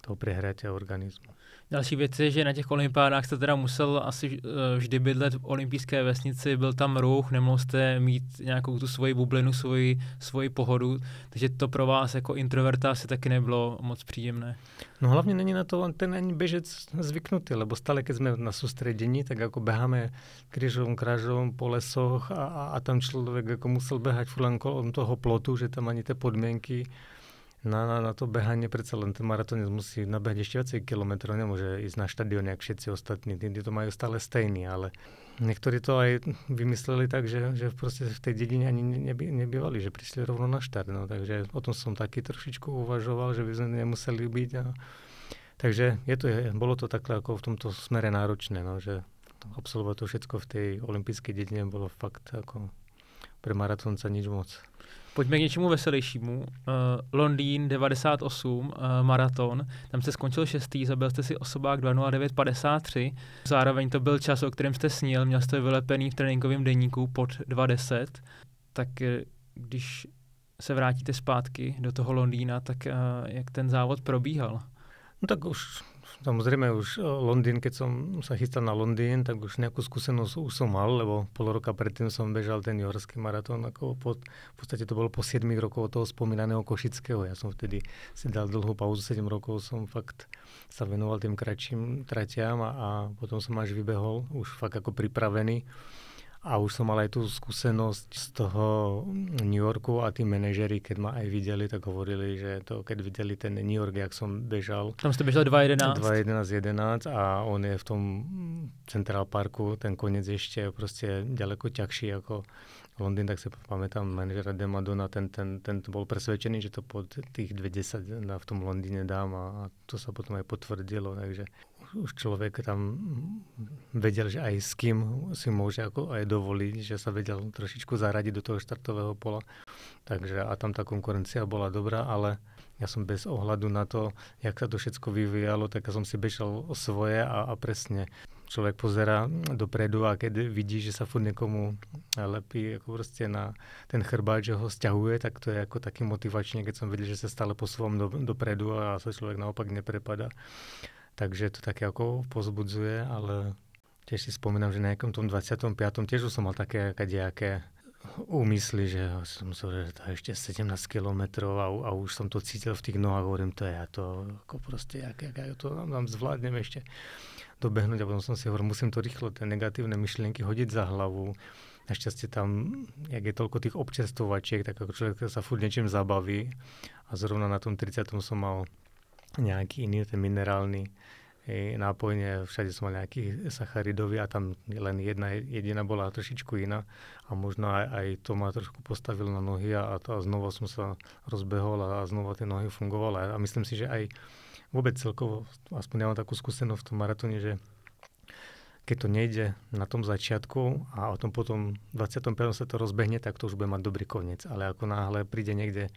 toho prehratia organizmu. Další věc je, že na těch olympiádách jste teda musel asi eh, vždy bydlet v olympijské vesnici, byl tam ruch, nemohl jste mít nějakou tu svoji bublinu, svoji, svoji pohodu, takže to pro vás jako introverta asi taky nebylo moc příjemné. No hlavně není na to ten ani bežec zvyknutý, lebo stále, keď jsme na soustředění, tak jako beháme křížom, krážom po lesoch a, a, a tam člověk jako musel běhat furt toho plotu, že tam ani ty podmínky na, na, na to behanie predsa len ten maratónec musí nabehať ešte viacej kilometrov, nemôže ísť na štadión, jak všetci ostatní, tí, to majú stále stejný, ale niektorí to aj vymysleli tak, že, že proste v tej dedine ani neby, nebývali, že prišli rovno na štart, no, takže o tom som taky trošičku uvažoval, že by sme nemuseli byť. A, takže je to, je, bolo to takhle ako v tomto smere náročné, no, že absolvovať to všetko v tej olympijskej dedine bolo fakt ako pre maratónca nič moc. Pojďme k něčemu veselějšímu. Uh, Londýn 98, uh, eh, maraton. Tam jste skončil šestý, zabil jste si osobák 2.09.53. Zároveň to byl čas, o kterém jste snil, měl jste vylepený v tréninkovém denníku pod 2.10. Tak eh, když se vrátíte zpátky do toho Londýna, tak uh, jak ten závod probíhal? No tak už Samozrejme už eh, Londýn, keď som sa chystal na Londýn, tak už nejakú skúsenosť už som mal, lebo pol roka predtým som bežal ten jorský maratón. Ako po, v podstate to bolo po 7 rokov toho spomínaného Košického. Ja som vtedy si dal dlhú pauzu, 7 rokov som fakt sa venoval tým kratším tratiam a, a potom som až vybehol, už fakt ako pripravený. A už som mal aj tú skúsenosť z toho New Yorku a tí manažery, keď ma aj videli, tak hovorili, že to, keď videli ten New York, jak som bežal. Tam ste bežali 2.11. 2.11, 11 a on je v tom Central Parku, ten koniec ešte proste ďaleko ťažší ako Londýn, tak si pamätám manažera Demadona, ten, ten, ten bol presvedčený, že to pod tých 20 v tom Londýne dám a, a to sa potom aj potvrdilo, takže už človek tam vedel, že aj s kým si môže ako aj dovoliť, že sa vedel trošičku zaradiť do toho štartového pola. Takže a tam tá konkurencia bola dobrá, ale ja som bez ohľadu na to, jak sa to všetko vyvíjalo, tak ja som si bežal o svoje a, a presne človek pozera dopredu a keď vidí, že sa furt niekomu lepí ako proste na ten chrbát, že ho stiahuje, tak to je ako taký motivačne, keď som videl, že sa stále posúvam do, dopredu a sa človek naopak neprepada takže to také ako pozbudzuje, ale tiež si spomínam, že na nejakom tom 25. tiež som mal také kadejaké úmysly, že som sa že to je ešte 17 kilometrov a, a už som to cítil v tých nohách, hovorím, to je ja to ako proste, jak, jak ja to tam zvládnem ešte dobehnúť a potom som si hovoril, musím to rýchlo, tie negatívne myšlienky hodiť za hlavu. Našťastie tam, jak je toľko tých občerstvovačiek, tak ako človek sa furt niečím zabaví a zrovna na tom 30. som mal nejaký iný, ten minerálny nápoj, všade som mal nejaký sacharidový a tam len jedna jediná bola trošičku iná a možno aj, to ma trošku postavilo na nohy a, a, to, a znova som sa rozbehol a, a znova tie nohy fungovali a myslím si, že aj vôbec celkovo, aspoň ja mám takú skúsenosť v tom maratóne, že keď to nejde na tom začiatku a o tom potom 25. sa to rozbehne, tak to už bude mať dobrý koniec. Ale ako náhle príde niekde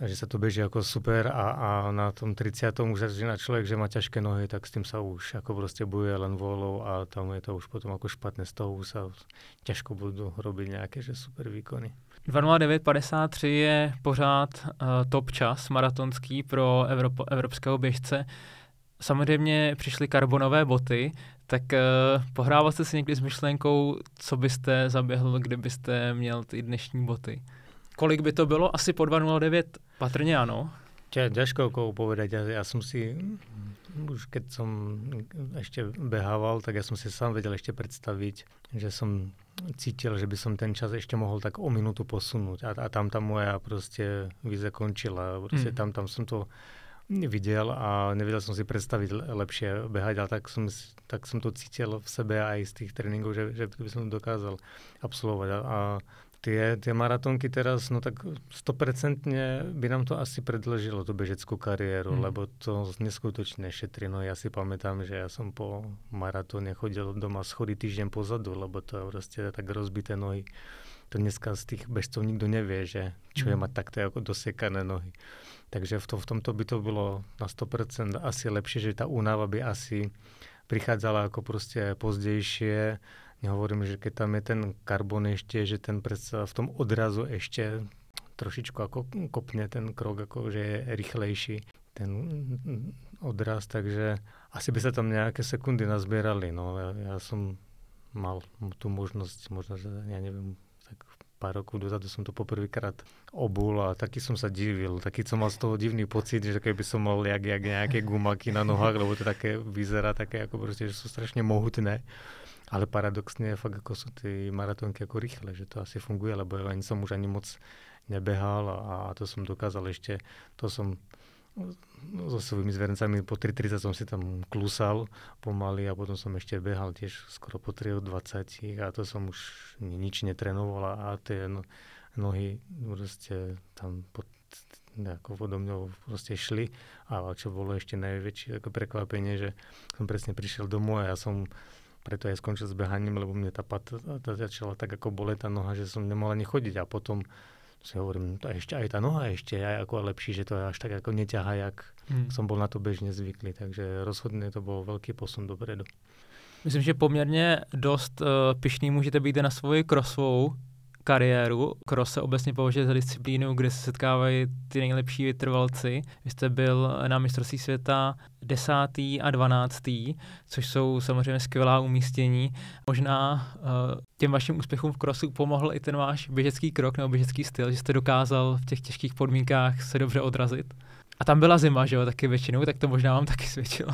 že sa to beží ako super a, a na tom 30. už začína človek, že má ťažké nohy, tak s tým sa už ako proste buje len volou a tam je to už potom ako špatné, z toho už sa ťažko budú robiť nejaké že super výkony. 2.09.53 je pořád uh, top čas maratonský pro Evropo, evropského běžce. Samozřejmě přišly karbonové boty, tak uh, pohrával jste si někdy s myšlenkou, co byste zaběhl, kdybyste měl ty dnešní boty? Kolik by to bylo? Asi po 2.09? Patrně ano. Ťažko povedať. Ja, ja som si, už keď som ešte behával, tak ja som si sám vedel ešte predstaviť, že som cítil, že by som ten čas ešte mohol tak o minútu posunúť. A, a tam tá moja proste vize končila. Proste mm. tam, tam som to videl a nevedel som si predstaviť lepšie behať, ale tak som, tak som to cítil v sebe aj z tých tréningov, že, že by to dokázal absolvovať. A, a tie, tie maratónky teraz, no tak 100% by nám to asi predložilo tú bežeckú kariéru, mm. lebo to neskutočne šetrí. No ja si pamätám, že ja som po maratóne chodil doma schody týždeň pozadu, lebo to je proste tak rozbité nohy. To dneska z tých bežcov nikto nevie, že čo je mať takto ako dosekané nohy. Takže v, to, v tomto by to bolo na 100% asi lepšie, že tá únava by asi prichádzala ako proste pozdejšie, nehovorím, že keď tam je ten karbon ešte, že ten predsa v tom odrazu ešte trošičku ako kopne ten krok, ako že je rýchlejší ten odraz, takže asi by sa tam nejaké sekundy nazbierali. No, ja, ja som mal tú možnosť, možno, že ja neviem, tak pár rokov dozadu som to poprvýkrát obul a taký som sa divil, taký som mal z toho divný pocit, že keby som mal jak, jak nejaké gumaky na nohách, lebo to také vyzerá také ako proste, že sú strašne mohutné. Ale paradoxne fakt ako sú tie maratónky ako rýchle, že to asi funguje, lebo ani som už ani moc nebehal a, a to som dokázal ešte, to som so svojimi zverencami po 3.30 som si tam klusal pomaly a potom som ešte behal tiež skoro po 3.20 a to som už nič netrenoval a tie no, nohy proste tam pod, ako vodo mňou proste šli a čo bolo ešte najväčšie ako prekvapenie, že som presne prišiel domov a ja som preto aj skončil s behaním, lebo mne tá pat začala tak ako boleť tá noha, že som nemohla ani chodiť a potom si hovorím, to ešte aj tá noha ešte je ako lepší, že to až tak ako neťahá, jak hmm. som bol na to bežne zvyklý. Takže rozhodne to bol veľký posun dopredu. Myslím, že poměrně dost uh, pišný můžete být na svoji krosovou kariéru. Cross se obecně považuje za disciplínu, kde se setkávají ty nejlepší vytrvalci. Vy jste byl na mistrovství světa desátý a dvanáctý, což jsou samozřejmě skvělá umístění. Možná uh, těm vašim úspěchům v crossu pomohl i ten váš běžecký krok nebo běžecký styl, že jste dokázal v těch těžkých podmínkách se dobře odrazit. A tam byla zima, že jo, taky většinou, tak to možná vám taky svědčilo.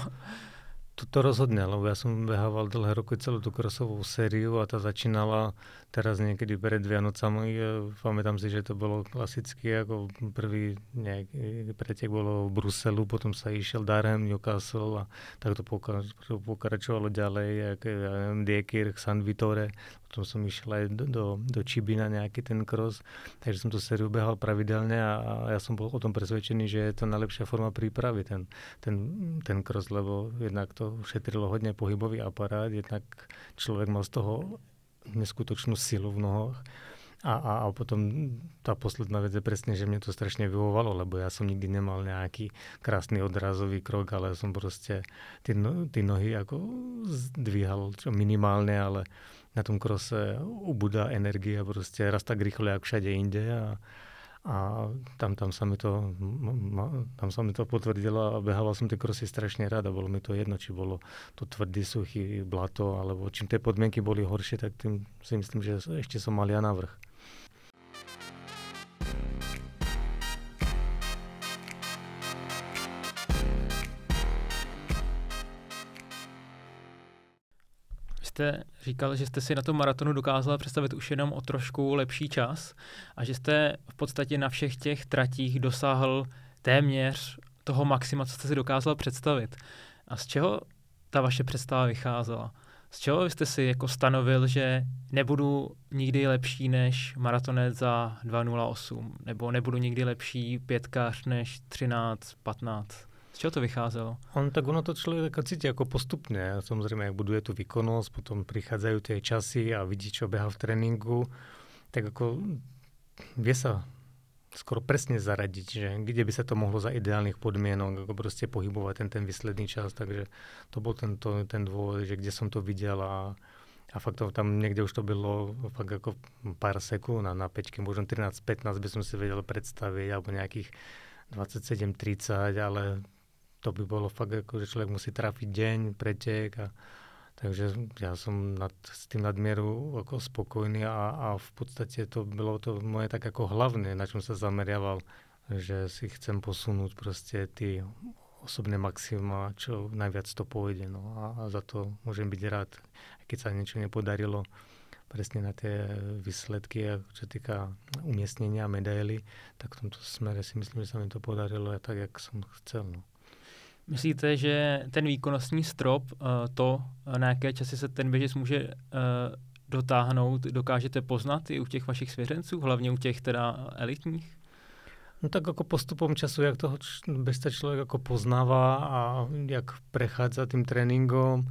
To, to rozhodne, lebo ja som behával dlhé roky celú tú krosovú sériu a tá začínala teraz niekedy pred Vianocami. Pamätám si, že to bolo klasicky, ako prvý nejaký pretek bolo v Bruselu, potom sa išiel Darham, Newcastle a tak to pokračovalo ďalej, jak, ja neviem, Diekirch, San Vittore, potom som išiel aj do, do, do Čibina nejaký ten cross, takže som to sériu behal pravidelne a, a ja som bol o tom presvedčený, že je to najlepšia forma prípravy, ten, ten, ten cross, lebo jednak to šetrilo hodne pohybový aparát, jednak človek mal z toho neskutočnú silu v nohoch. A, a, a potom tá posledná vec je presne, že mne to strašne vyhovovalo, lebo ja som nikdy nemal nejaký krásny odrazový krok, ale som proste tie, no, tie nohy ako zdvíhal čo minimálne, ale na tom krose ubudá energia proste raz tak rýchlo, ako všade inde a, a tam, tam, sa mi to, tam sa mi to potvrdilo a behával som tie krosy strašne rád a bolo mi to jedno, či bolo to tvrdý, suchý blato, alebo čím tie podmienky boli horšie, tak tým si myslím, že ešte som mal ja navrh. Jste říkal, že jste si na tom maratonu dokázal představit už jenom o trošku lepší čas a že jste v podstatě na všech těch tratích dosáhl téměř toho maxima, co jste si dokázal představit. A z čeho ta vaše představa vycházela? Z čeho jste si jako stanovil, že nebudu nikdy lepší než maratonec za 2.08, nebo nebudu nikdy lepší pětkař než 13.15? Čeho to vycházelo? On tak ono to človek cíti ako postupne. Samozrejme, ak buduje tú výkonnosť, potom prichádzajú tie časy a vidí, čo beha v tréningu, tak ako vie sa skoro presne zaradiť, že kde by sa to mohlo za ideálnych podmienok ako proste pohybovať ten, ten výsledný čas, takže to bol ten, to, ten dôvod, že kde som to videl a, a fakt to, tam niekde už to bylo fakt ako pár sekúnd a na pečke, možno 13-15 by som si vedel predstaviť, alebo nejakých 27-30, ale to by bolo fakt ako, že človek musí trafiť deň, pretek a takže ja som nad, s tým nadmieru ako spokojný a, a v podstate to bylo to moje tak ako hlavné, na čom sa zameriaval, že si chcem posunúť proste tie osobné maxima, čo najviac to pôjde. No a, a za to môžem byť rád, keď sa niečo nepodarilo presne na tie výsledky, čo týka umiestnenia medaily, tak v tomto smere si myslím, že sa mi to podarilo tak, jak som chcel. No. Myslíte, že ten výkonnostní strop, eh, to, na jaké časy se ten běžec může eh, dotáhnout, dokážete poznat i u těch vašich svěřenců, hlavně u těch teda elitních? No tak ako postupom času, jak toho bežca človek ako poznáva a jak prechádza tým tréningom,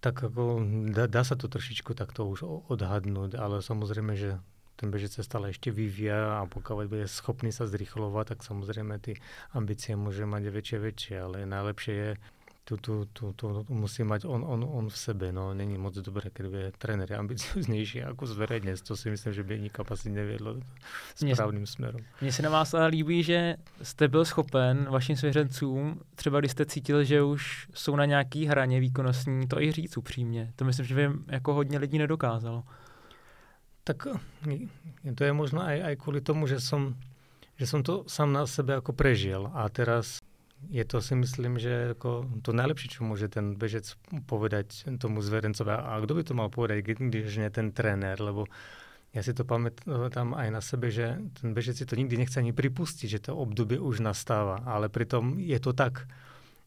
tak ako dá, dá to trošičku takto už odhadnúť, ale samozrejme, že ten bežec sa stále ešte vyvíja a pokiaľ bude schopný sa zrychlovať, tak samozrejme tie ambície môže mať väčšie väčšie, ale najlepšie je tu, tu, tu, tu musí mať on, on, on v sebe. No, není moc dobré, keď je trenér ambicioznější jako zveřejněc. To si myslím, že by nikam asi nevědlo správným směrem. Mně se na vás ale líbí, že jste byl schopen vašim svěřencům, třeba když jste cítil, že už jsou na nějaký hraně výkonnostní, to i říct upřímně. To myslím, že by jako hodně lidí nedokázalo. Tak to je možno aj, aj kvůli tomu, že som, že som to sám na sebe jako prežil a teraz je to si myslím, že jako to nejlepší, co může ten bežec povedať tomu zverencovi. A kdo by to mal povedať, když ne ten trenér, lebo já si to pamätám aj na sebe, že ten bežec si to nikdy nechce ani pripustit, že to období už nastává, ale přitom je to tak.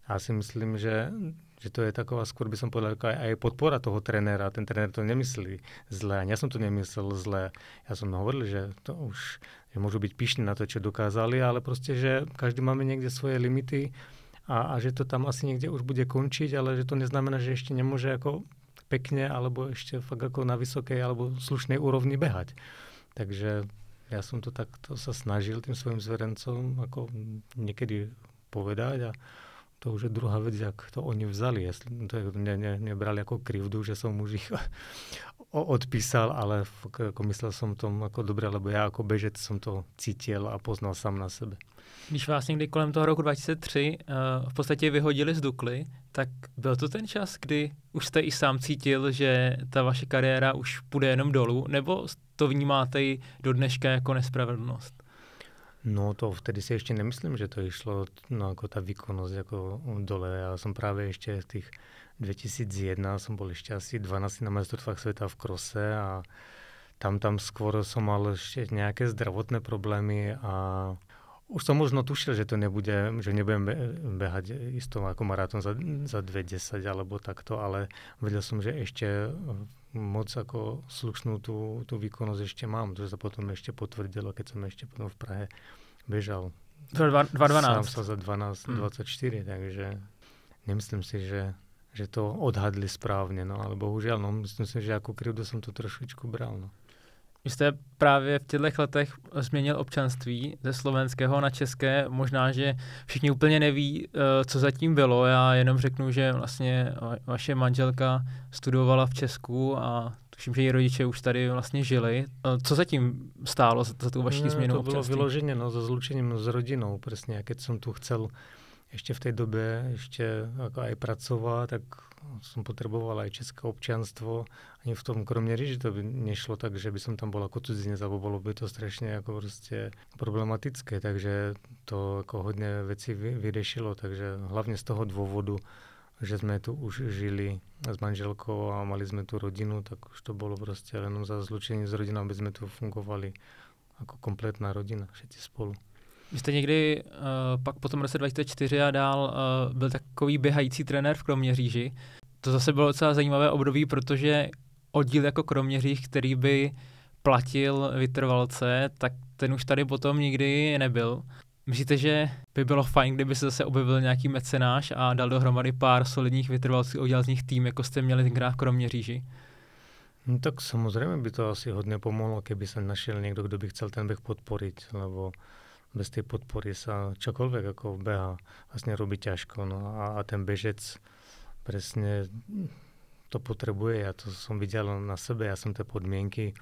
Já si myslím, že, že to je taková, skôr by som povedal, aj, podpora toho trenéra. Ten trenér to nemyslí zle, ani ja som to nemyslel zle. Ja som hovoril, že to už že môžu byť pyšní na to, čo dokázali, ale proste, že každý máme niekde svoje limity a, a že to tam asi niekde už bude končiť, ale že to neznamená, že ešte nemôže ako pekne alebo ešte fakt ako na vysokej alebo slušnej úrovni behať. Takže ja som to takto sa snažil tým svojim zverencom ako niekedy povedať a to už je druhá vec, jak to oni vzali. Jestli to ne, ne, nebrali jako krivdu, že som už ich odpísal, ale jako myslel jsem tom jako dobré, lebo já jako bežec jsem to cítil a poznal sám na sebe. Když vás někdy kolem toho roku 2003 uh, eh, v podstatě vyhodili z Dukly, tak byl to ten čas, kdy už jste i sám cítil, že ta vaše kariéra už půjde jenom dolů, nebo to vnímáte i do dneška jako nespravedlnost? No to vtedy si ještě nemyslím, že to išlo no, jako ta výkonnost jako dole. Já jsem právě ještě v těch 2001 som bol ešte asi 12 na majstrovstvách sveta v krose a tam, tam skôr som mal ešte nejaké zdravotné problémy a už som možno tušil, že to nebude, že nebudem behať isto ako maratón za, za 2.10 alebo takto, ale vedel som, že ešte moc ako slušnú tú, tú výkonnosť ešte mám. To sa potom ešte potvrdilo, keď som ešte potom v Prahe bežal. 2.12. Sám sa za 12, hmm. 24, takže nemyslím si, že že to odhadli správně, no ale bohužel, no myslím si, že jako krivdu jsem to trošičku bral, no. Vy jste právě v těchto letech změnil občanství ze slovenského na české. Možná, že všichni úplně neví, eh, co zatím bylo. Já jenom řeknu, že vlastně vaše manželka studovala v Česku a tuším, že její rodiče už tady vlastně žili. Eh, co zatím stálo za, za tu vaši no, změnu To bylo vyloženě no, za zlučením s rodinou, přesně, keď jsem tu chcel ještě v té době ještě jako aj pracovat, tak jsem potřeboval aj české občanstvo. Ani v tom Kroměříži to by nešlo tak, že by som tam byl jako cudzinec, alebo bylo by to strašně jako prostě problematické, takže to jako hodně věcí vyřešilo, takže hlavně z toho důvodu, že jsme tu už žili s manželkou a mali jsme tu rodinu, tak už to bylo prostě jenom za zlučení s rodinou, aby jsme tu fungovali jako kompletná rodina, všichni spolu. Vy jste někdy uh, pak po tom roce 2004 a dál uh, byl takový běhající trenér v Kroměříži. To zase bylo docela zajímavé období, protože oddíl jako Kroměříž, který by platil vytrvalce, tak ten už tady potom nikdy nebyl. Myslíte, že by bylo fajn, kdyby se zase objevil nějaký mecenáš a dal dohromady pár solidních vytrvalců, udělal z nich tým, jako jste měli tenkrát v Kroměříži? No tak samozřejmě by to asi hodně pomohlo, kdyby se našel někdo, kdo by chcel ten běh podporit, lebo bez tej podpory sa čokoľvek ako beha vlastne robí ťažko. No a, a ten bežec presne to potrebuje. Ja to som videl na sebe, ja som tie podmienky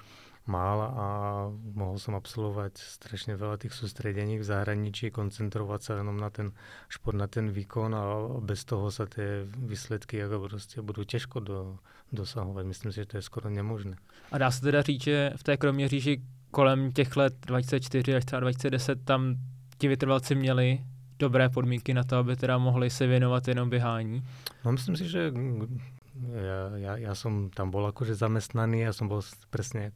mal a mohol som absolvovať strašne veľa tých sústredení v zahraničí, koncentrovať sa jenom na ten šport, na ten výkon a bez toho sa tie výsledky ako prostě budú těžko do, dosahovat. Myslím si, že to je skoro nemožné. A dá se teda říct, že v té Kroměříži kolem těch let 2004 až 2010 tam ti vytrvalci měli dobré podmínky na to, aby teda mohli se věnovat jenom běhání? No myslím si, že já, já, já jsem tam byl jakože zaměstnaný, já jsem byl přesně jak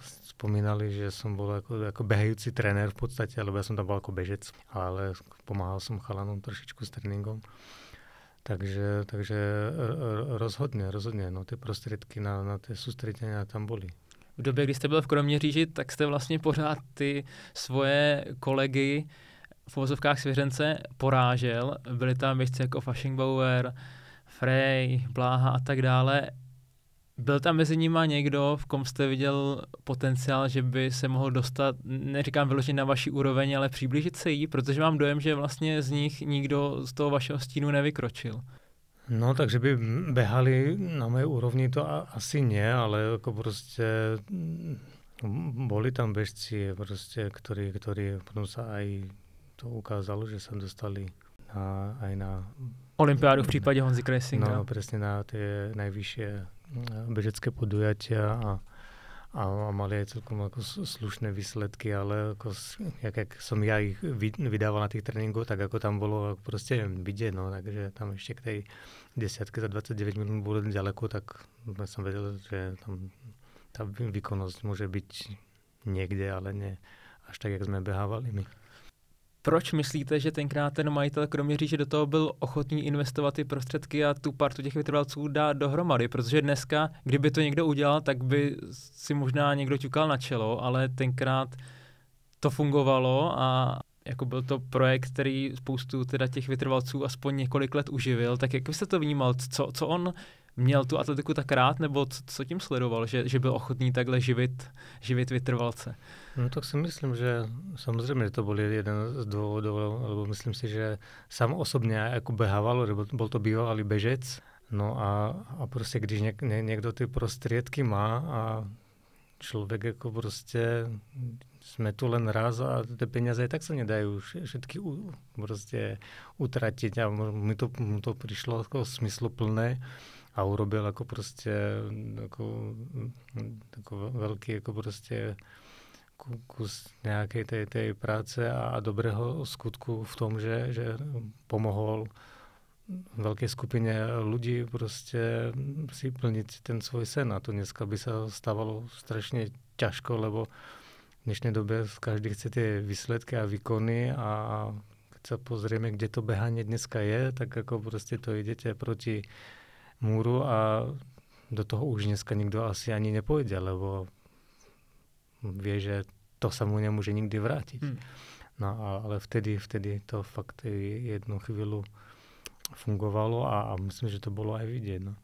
spomínali, že jsem byl jako, jako behající trenér v podstatě, alebo já jsem tam byl jako bežec, ale pomáhal jsem chalanům trošičku s tréninkom. Takže, takže rozhodně, rozhodně, no, ty prostředky na, na ty soustředění tam byly v době, kdy jste byl v Kroměříži, tak jste vlastně pořád ty svoje kolegy v vozovkách svěřence porážel. Byli tam věci jako Fashingbauer, Frey, Bláha a tak dále. Byl tam mezi nimi někdo, v kom jste viděl potenciál, že by se mohl dostat, neříkám vyložit na vaši úroveň, ale přiblížit se jí, protože mám dojem, že vlastně z nich nikdo z toho vašeho stínu nevykročil. No, takže by behali na mé úrovni, to asi nie, ale jako prostě mm, boli tam bežci, prostě, ktorí, ktorí potom sa aj to ukázalo, že sa dostali na, aj na... Olympiádu v případě Honzy Kresinga. No, presne na tie najvyššie bežecké podujatia a, a, mali celkom ako slušné výsledky, ale ako, jak, jak som ja ich vydával na tých tréningoch, tak ako tam bolo proste vidieť, no, takže tam ešte k tej desiatke za 29 minút bolo ďaleko, tak som vedel, že tam tá výkonnosť môže byť niekde, ale nie až tak, jak sme behávali my. Proč myslíte, že tenkrát ten majitel Kroměříže do toho byl ochotný investovat ty prostředky a tu partu těch vytrvalců dát dohromady? Protože dneska, kdyby to někdo udělal, tak by si možná někdo ťukal na čelo, ale tenkrát to fungovalo a jako byl to projekt, který spoustu teda těch vytrvalců aspoň několik let uživil, tak jak byste to vnímal? Co, co on měl tu atletiku tak rád, nebo co, co tím sledoval, že, že byl ochotný takhle živit, živit vytrvalce? No tak si myslím, že samozřejmě to byl jeden z důvodů, alebo myslím si, že sám osobně jako behával, nebo byl to bývalý bežec, no a, a prostě když něk, ně, někdo ty prostředky má a člověk jako prostě jsme tu len raz a ty peníze tak se nedají všetky u, prostě utratit a mi to, mi to přišlo jako smysluplné a urobil jako prostě jako, jako velký jako prostě kus nějaké té, té práce a dobrého skutku v tom, že, že pomohl velké skupině lidí prostě si plnit ten svůj sen. A to dneska by se stávalo strašně těžko, lebo v dnešní době každý chce ty výsledky a výkony a když se pozrieme, kde to behání dneska je, tak jako prostě to jdete proti múru a do toho už dneska nikdo asi ani nepojde, lebo vie, že to sa mu nemôže nikdy vrátiť. Hmm. No ale vtedy, vtedy to fakt jednu chvíľu fungovalo a, a myslím, že to bolo aj vidieť. No.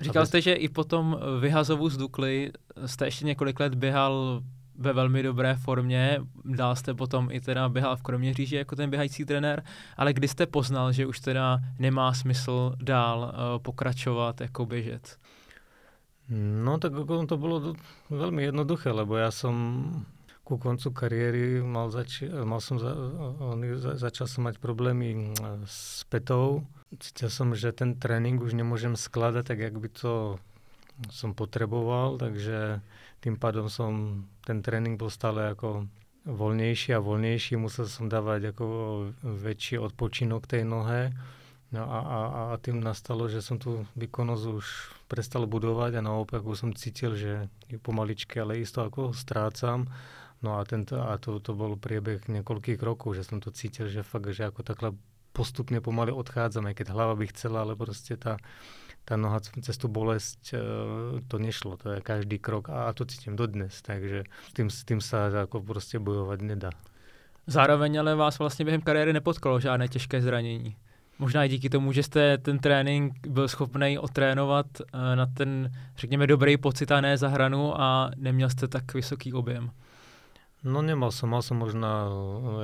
Říkal jste, že i potom vyhazovu z Dukly jste ještě několik let běhal ve velmi dobré formě, dál jste potom i teda běhal v Kroměříži jako ten běhající trenér, ale kdy jste poznal, že už teda nemá smysl dál uh, pokračovat jako běžec? No tak jako to bylo velmi jednoduché, lebo já jsem ku koncu kariéry mal, zač- mal som za, za, začal som mať problémy s petou. Cítil som, že ten trénink už nemôžem skladať tak, jak by to som potreboval, takže tým pádom som, ten trénink bol stále ako voľnejší a voľnejší, musel som dávať ako väčší odpočinok tej nohe. No a, a, a tým nastalo, že som tu výkonnosť už prestal budovať a naopak už som cítil, že pomaličky, ale isto ako strácam. No a, tento, a to, to bol priebeh niekoľkých rokov, že som to cítil, že fakt, že ako takhle postupne pomaly odchádzam, keď hlava by chcela, ale proste tá, tá noha cez tú bolesť e, to nešlo, to je každý krok a to cítím dodnes, takže s tým, s tým sa ako proste bojovať nedá. Zároveň ale vás vlastně během kariéry nepotkalo žádné těžké zranění. Možná i díky tomu, že jste ten trénink byl schopný otrénovat e, na ten, řekněme, dobrý pocit a ne za hranu a neměl jste tak vysoký objem. No nemal som, mal som možno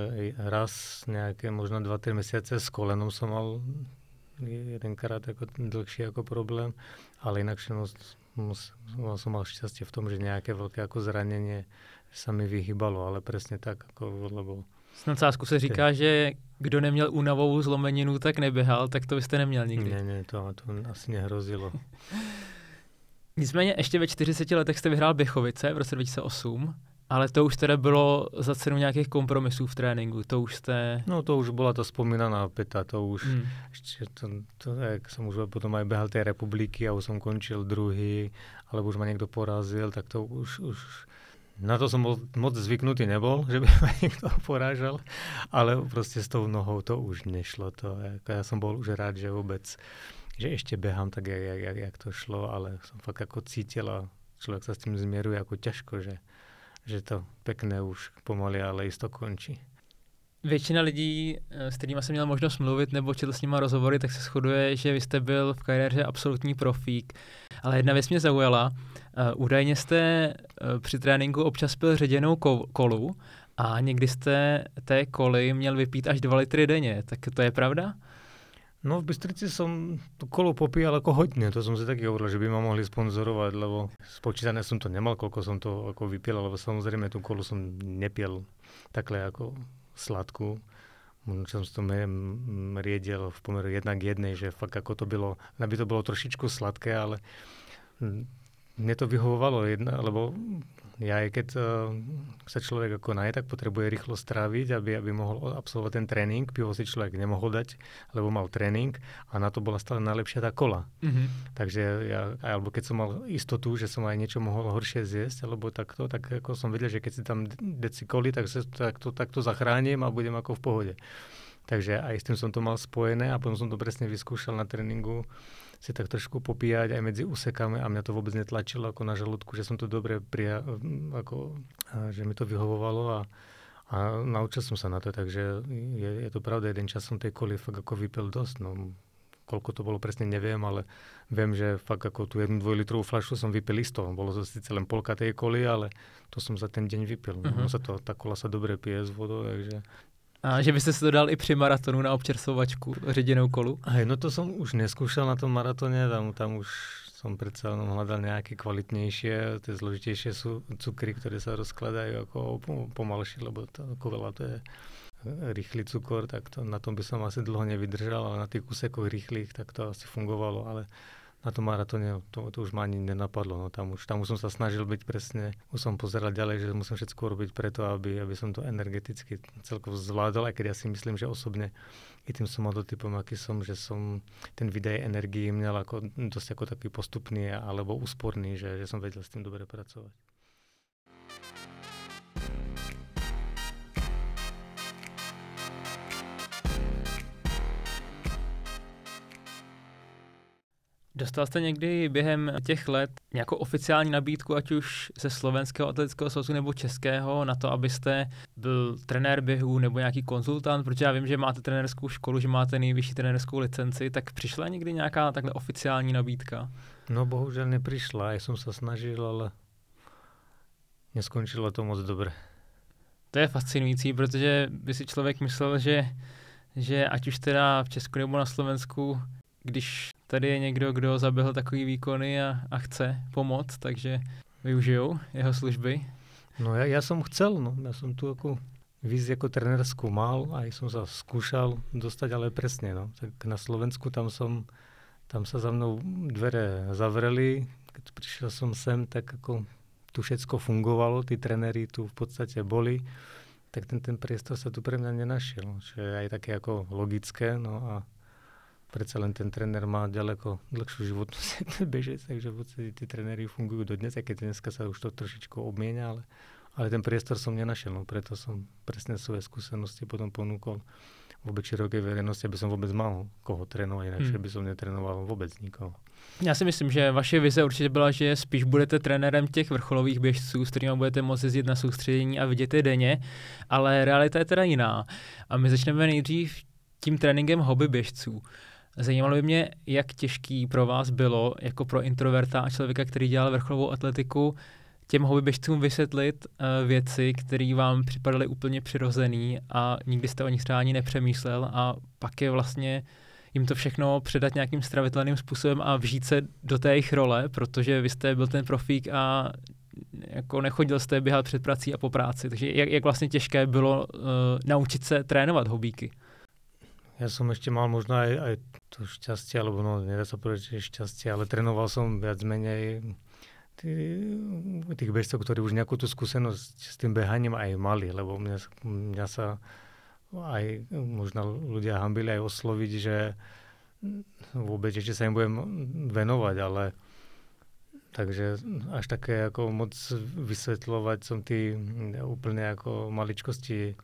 eh, raz nejaké, možno 2-3 mesiace s kolenom som mal jedenkrát ako dlhší ako problém, ale inak mal som mal šťastie v tom, že nejaké veľké ako zranenie sa mi vyhýbalo, ale presne tak, ako, lebo s nadsázku se říká, že kdo neměl únavovou zlomeninu, tak neběhal, tak to byste neměl nikdy. Ne, ne, to, to asi nehrozilo. Nicméně ještě ve 40 letech jste vyhrál Běchovice v roce 2008. Ale to už teda bylo za cenu nějakých kompromisů v tréninku, to už jste... No to už byla ta vzpomínaná peta, to už, hmm. ještě to, to, jak jsem už potom aj behal té republiky a už jsem končil druhý, alebo už ma někdo porazil, tak to už, už na to jsem moc zvyknutý nebol, že by ma někdo porážel, ale prostě s tou nohou to už nešlo. To, jako já jsem bol už rád, že vůbec, že ještě běhám tak, jak, jak, jak to šlo, ale jsem fakt jako cítil a člověk se s tím změruje jako těžko, že že to pekné už pomaly, ale jisto končí. Většina lidí, eh, s kterými jsem měl možnost mluvit nebo četl s nimi rozhovory, tak se shoduje, že vy jste byl v kariéře absolutní profík. Ale jedna věc mě zaujala. Uh, údajně jste uh, při tréninku občas pil ředěnou kolu a někdy jste té koly měl vypít až 2 litry denně. Tak to je pravda? No v Bystrici som tu kolo popíjal ako hodne, to som si taky hovoril, že by ma mohli sponzorovať, lebo spočítané som to nemal, koľko som to ako vypil, lebo samozrejme tú kolu som nepiel takhle ako sladkú. Možno som to riedil v pomeru jednak jednej, že fakt ako to bylo, aby to bolo trošičku sladké, ale mne to vyhovovalo, jedna, lebo ja aj keď uh, sa človek ako naje, tak potrebuje rýchlo stráviť, aby, aby mohol absolvovať ten tréning. Pivo si človek nemohol dať, lebo mal tréning a na to bola stále najlepšia tá kola. Mm-hmm. Takže ja, alebo keď som mal istotu, že som aj niečo mohol horšie zjesť, alebo takto, tak ako som vedel, že keď si tam deci koli, tak, sa, tak, to, tak to zachránim a budem ako v pohode. Takže aj s tým som to mal spojené a potom som to presne vyskúšal na tréningu si tak trošku popíjať aj medzi úsekami a mňa to vôbec netlačilo ako na žalúdku, že som to dobre prija, ako, že mi to vyhovovalo a, a naučil som sa na to, takže je, je to pravda, jeden čas som tej koli fakt ako vypil dosť, no koľko to bolo presne neviem, ale viem, že fakt ako tú jednu dvojlitrovú fľašu som vypil isto. Bolo to síce len polka tej koli, ale to som za ten deň vypil. Uh-huh. No, sa to, tá kola sa dobre pije s vodou, takže a že byste si to dal i při maratonu na občerstvovačku, ředěnou kolu? Hej, no to som už neskúšal na tom maratoně, tam, tam už som predsa jenom hľadal nejaké kvalitnejšie, tie zložitejšie sú cukry, ktoré sa rozkladajú ako pomalšie, lebo to, kovela to je rýchly cukor, tak to, na tom by som asi dlho nevydržal, ale na tých úsekoch rýchlych tak to asi fungovalo, ale na tom maratóne to, to už ma ani nenapadlo. No, tam, už, tam už som sa snažil byť presne, už som pozeral ďalej, že musím všetko robiť preto, aby, aby som to energeticky celkovo zvládol, aj keď ja si myslím, že osobne i tým som modotypom, aký som, že som ten výdaj energii měl ako, dosť ako taký postupný alebo úsporný, že, že som vedel s tým dobre pracovať. Dostal jste někdy během těch let nějakou oficiální nabídku, ať už ze slovenského atletického svazu nebo českého, na to, abyste byl trenér běhu nebo nějaký konzultant, protože já vím, že máte trenérskou školu, že máte nejvyšší trenérskou licenci, tak přišla někdy nějaká takhle oficiální nabídka? No bohužel nepřišla, já jsem se snažil, ale neskončilo to moc dobře. To je fascinující, protože by si člověk myslel, že, že ať už teda v Česku nebo na Slovensku, když tady je někdo, kdo zaběhl takový výkony a, a chce pomoct, takže využijou jeho služby. No já, já jsem chcel, no. Já jsem tu jako víc jako trenér zkoumal a jsem se zkoušel dostat, ale přesně, no. Tak na Slovensku tam jsem, tam se za mnou dvere zavreli, když přišel jsem sem, tak jako tu všetko fungovalo, ty trenéry tu v podstatě boli, tak ten, ten priestor sa tu pre mňa nenašiel, čo je také ako logické, no a predsa len ten tréner má ďaleko dlhšiu životnosť ten bežec, takže v podstate tí tréneri fungujú do dnes, aj keď dneska sa už to trošičku obmienia, ale, ale ten priestor som nenašiel, no preto som presne svoje skúsenosti potom ponúkol vůbec široké veřejnosti, aby som vůbec mal koho trénovat, jinak hmm. by som netrénoval vůbec nikoho. Já si myslím, že vaše vize určitě byla, že spíš budete trenérem těch vrcholových běžců, s kterými budete moci jezdit na soustředění a vidět je denně, ale realita je teda jiná. A my začneme nejdřív tím tréninkem hobby běžců. Zajímalo by mě, jak těžký pro vás bylo, jako pro introverta a člověka, který dělal vrcholovou atletiku, těm hobbyběžcům vysvětlit uh, věci, které vám připadaly úplně přirozený a nikdy jste o nich třeba ani nepřemýšlel a pak je vlastně jim to všechno předat nějakým stravitelným způsobem a vžít se do té jejich role, protože vy jste byl ten profík a jako nechodil jste běhat před prací a po práci. Takže jak, jak vlastně těžké bylo uh, naučit se trénovat hobíky? Ja som ešte mal možno aj, aj to šťastie, alebo no, nedá sa povedať, že šťastie, ale trénoval som viac menej tý, tých bežcov, ktorí už nejakú tú skúsenosť s tým behaním aj mali, lebo mňa, mňa sa aj možno ľudia hambili aj osloviť, že vôbec ešte sa im budem venovať, ale takže až také ako moc vysvetľovať som tí úplne ako maličkosti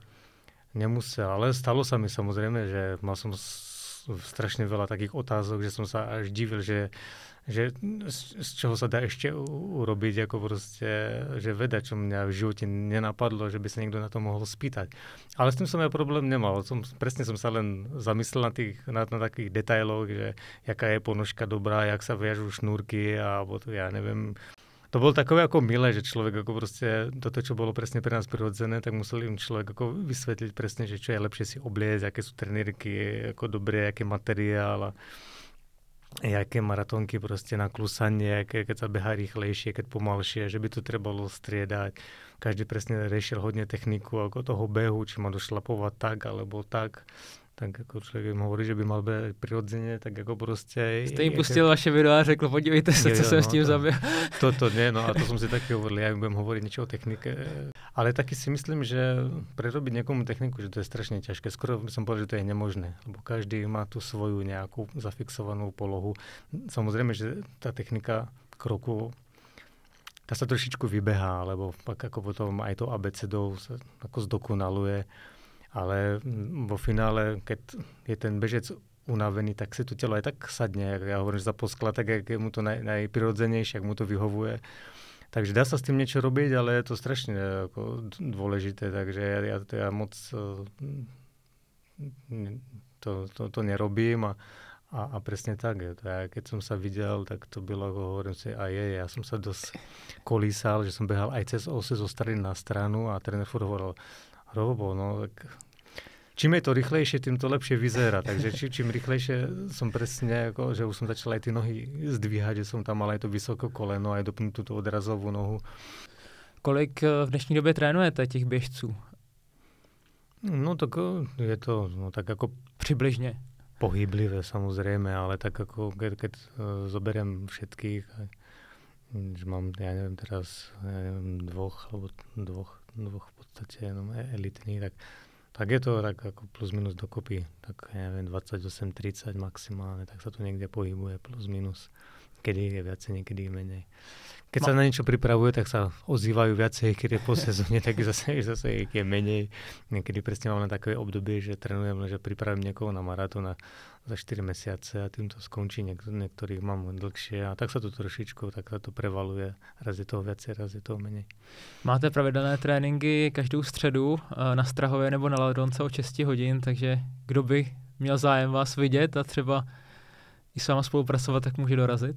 nemusel, ale stalo sa mi samozrejme, že mal som strašne veľa takých otázok, že som sa až divil, že že z, z čoho sa dá ešte urobiť, ako proste, že veda, čo mňa v živote nenapadlo, že by sa niekto na to mohol spýtať. Ale s tým som ja problém nemal. Som, presne som sa len zamyslel na, tých, na, na takých detailoch, že jaká je ponožka dobrá, jak sa viažú šnúrky, alebo to ja neviem, to bolo takové ako milé, že človek ako proste, toto, čo bolo presne pre nás prirodzené, tak musel im človek ako vysvetliť presne, že čo je lepšie si obliecť, aké sú trenírky, ako dobré, aký materiál a jaké maratónky proste na klusanie, keď, keď sa beha rýchlejšie, keď pomalšie, že by to trebalo striedať. Každý presne riešil hodne techniku ako toho behu, či má došlapovať tak alebo tak tak jako člověk jim hovorí, že by mal být přirozeně, tak jako prostě... Jste jim pustil jak... vaše video a řekl, podívejte se, co jsem no, s tím zabil. To, to ne, no a to jsem si taky hovoril, já jim budem hovoriť niečo o technike. Ale taky si myslím, že prerobiť někomu techniku, že to je strašně těžké. Skoro som povedal, že to je nemožné, lebo každý má tu svoju nějakou zafixovanou polohu. Samozřejmě, že ta technika kroku ta sa trošičku vybehá, lebo pak ako potom aj to abecedou sa ako zdokonaluje ale vo finále, keď je ten bežec unavený, tak si to telo aj tak sadne, jak ja hovorím, že za poskla, tak jak je mu to naj, najprirodzenejšie, ak mu to vyhovuje. Takže dá sa s tým niečo robiť, ale je to strašne ako, dôležité, takže ja, to ja moc eh, to, to, to nerobím a, a, a presne tak. Je. To ja, keď som sa videl, tak to bylo, ako hovorím si, a je, ja som sa dosť kolísal, že som behal aj cez ose zo strany na stranu a tréner furt hovoril, Robo, no tak čím je to rýchlejšie, tým to lepšie vyzerá. Takže či, čím rýchlejšie som presne, ako, že už som začal aj tie nohy zdvíhať, že som tam mal aj to vysoké koleno, aj dopnutú tú odrazovú nohu. Kolik eh, v dnešní době trénujete těch běžců? No tak eh, je to no, tak ako... Přibližně. Pohyblivé samozrejme, ale tak ako keď, keď uh, zoberiem všetkých, že mám, ja neviem teraz, ja neviem, dvoch alebo dvoch, dvoch v podstate jenom e- elitných, tak tak je to tak ako plus minus dokopy, tak ja neviem, 28-30 maximálne, tak sa to niekde pohybuje plus minus. Kedy je viacej, niekedy je menej. Keď no. sa na niečo pripravuje, tak sa ozývajú viacej, keď je po sezóne, tak zase, zase je menej. Niekedy presne mám na také obdobie, že trénujem, že pripravím niekoho na maratón a za 4 mesiace a tým to skončí. Niek- niektorých mám dlhšie a tak sa to trošičku tak sa to prevaluje. Raz je toho viacej, raz je toho menej. Máte pravidelné tréninky každou středu eh, na Strahově nebo na Ladronce o 6 hodin, takže kdo by měl zájem vás vidět a třeba i s váma spolupracovat, tak může dorazit?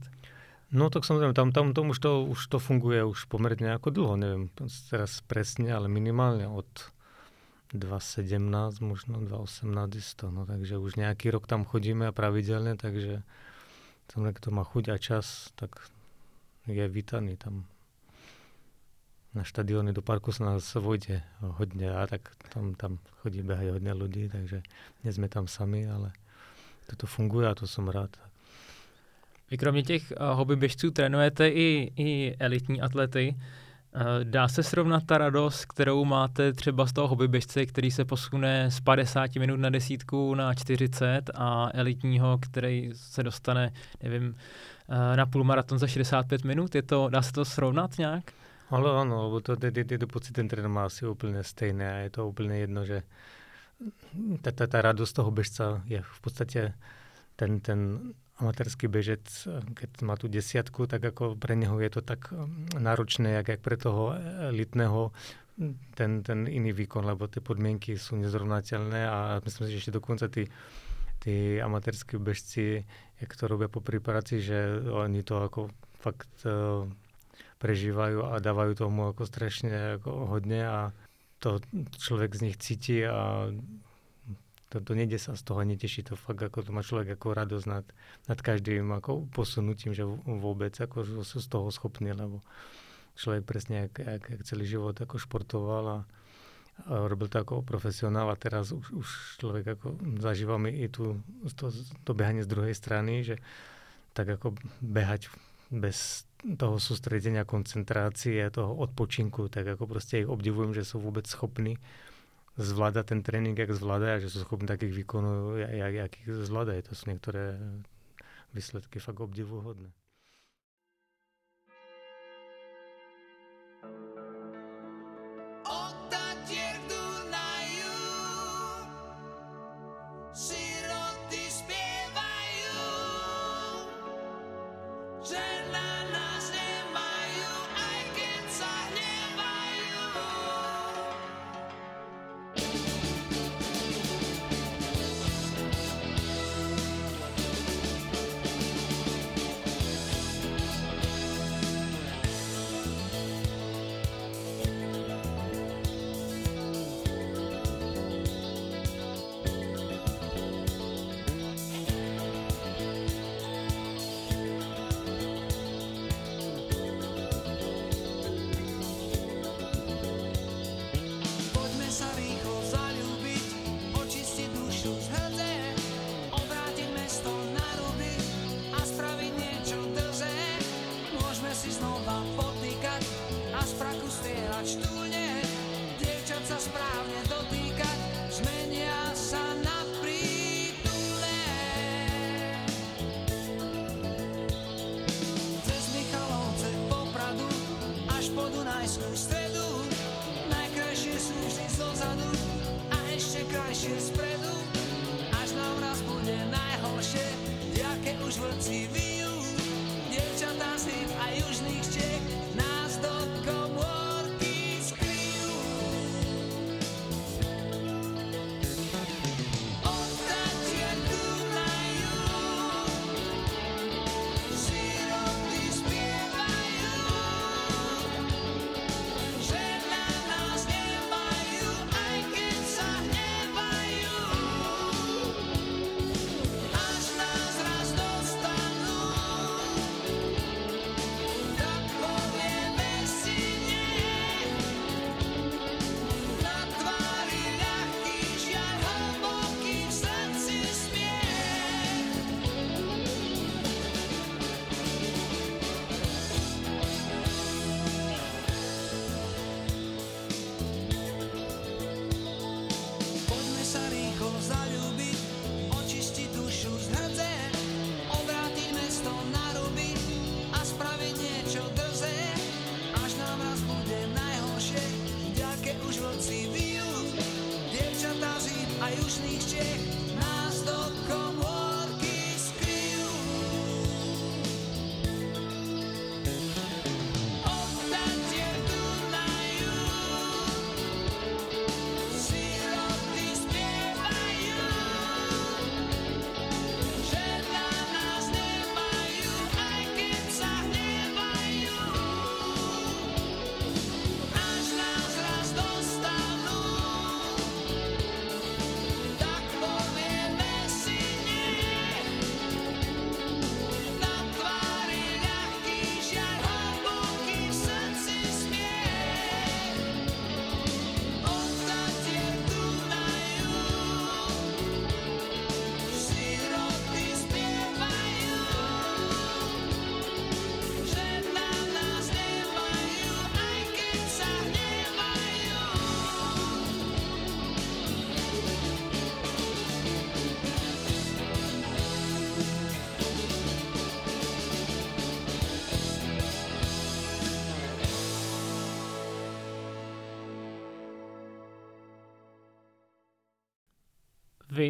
No tak samozrejme, tam, tam to už, to už to funguje už pomerne ako dlho, neviem teraz presne, ale minimálne od 2017, možno 2018 isto. No, takže už nejaký rok tam chodíme a pravidelne, takže tam kto má chuť a čas, tak je vítaný tam. Na štadióny do parku sa nás vojde hodne a tak tam, tam chodí behať hodne ľudí, takže nie sme tam sami, ale toto funguje a to som rád. Vy kromě těch uh, hobby běžců trénujete i, i elitní atlety. Eh, dá se srovnat ta radost, kterou máte třeba z toho hobbyběžce, který se posune z 50 minut na desítku na 40 a elitního, který se dostane, nevím, eh, na půlmaraton za 65 minut? Je to, dá se to srovnat nějak? Ale ano, lebo to, ty, ty, ty pocit ten tréner má asi úplně stejné a je to úplně jedno, že ta, ta, ta radost toho bežca je v podstatě ten, ten amatérský bežec, keď má tu desiatku, tak ako pre neho je to tak um, náročné, jak, jak pre toho elitného ten, ten iný výkon, lebo tie podmienky sú nezrovnateľné a myslím si, že ešte dokonca tí, tí amatérskí bežci, jak to robia po preparácii, že oni to ako fakt uh, prežívajú a dávajú tomu ako strašne ako hodne a to človek z nich cíti a to, to nejde sa z toho neteší, to fakt ako to má človek ako radosť nad, nad každým ako posunutím, že vôbec ako sú z toho schopní, lebo človek presne jak, jak, jak celý život ako športoval a, a robil to ako profesionál a teraz už, už človek ako zažívame i tu to, to behanie z druhej strany, že tak ako behať bez toho sústredenia, koncentrácie, toho odpočinku, tak ako proste ich obdivujem, že sú vôbec schopní zvláda ten trénink, jak zvláda, že sú schopní takých výkonů, jak, jak ich zvládajú. To sú niektoré výsledky fakt obdivuhodné.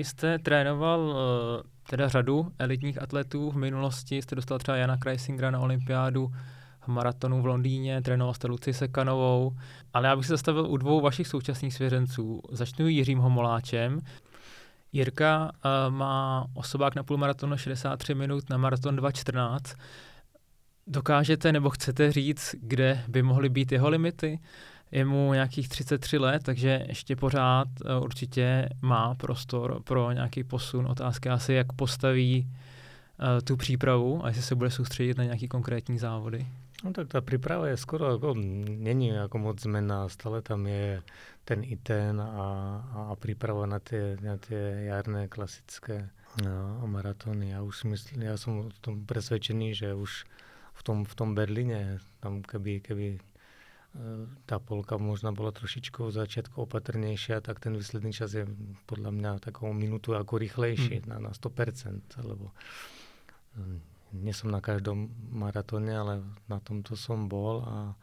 Jste trénoval eh, teda řadu elitních atletů v minulosti, jste dostal třeba Jana Kreisingera na olympiádu v maratonu v Londýně, trénoval jste Luci Sekanovou, ale já bych se zastavil u dvou vašich současných svěřenců. Začnu Jiřím Homoláčem. Jirka uh, má osobák na půlmaratonu 63 minut, na maraton 2.14. Dokážete nebo chcete říct, kde by mohly být jeho limity? Je mu nějakých 33 let, takže ještě pořád uh, určitě má prostor pro nějaký posun. Otázka asi, jak postaví uh, tu přípravu a jestli se bude soustředit na nějaký konkrétní závody. No tak tá príprava je skoro ako, není ako moc zmená, stále tam je ten ITN a, a príprava na tie, na tie jarné klasické no, maratóny. Ja už myslím, ja som o tom presvedčený, že už v tom, v tom Berlíne, tam keby, keby e, tá polka možno bola trošičku v začiatku opatrnejšia, tak ten výsledný čas je podľa mňa takou minútu ako rýchlejší Hmm. na, na 100%, lebo mm, nie som na každom maratóne, ale na tomto som bol a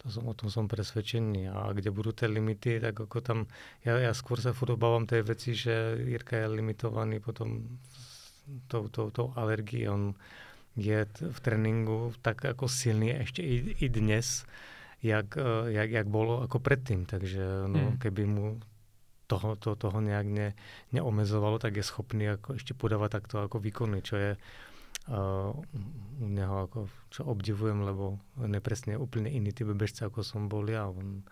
to som, o tom som presvedčený. A kde budú tie limity, tak ako tam, ja, ja skôr sa furt obávam tej veci, že Jirka je limitovaný potom tou, tou, tou alergií. On je v tréninku tak ako silný ešte i, i dnes, jak, eh, jak, jak bolo ako predtým. Takže no, Hmm. keby mu toho, to, toho nejak ne, neomezovalo, tak je schopný ako ešte podávať takto ako výkony, čo je uh, u neho ako, čo obdivujem, lebo on je presne úplne iný typ bežca, ako som bol ja. On,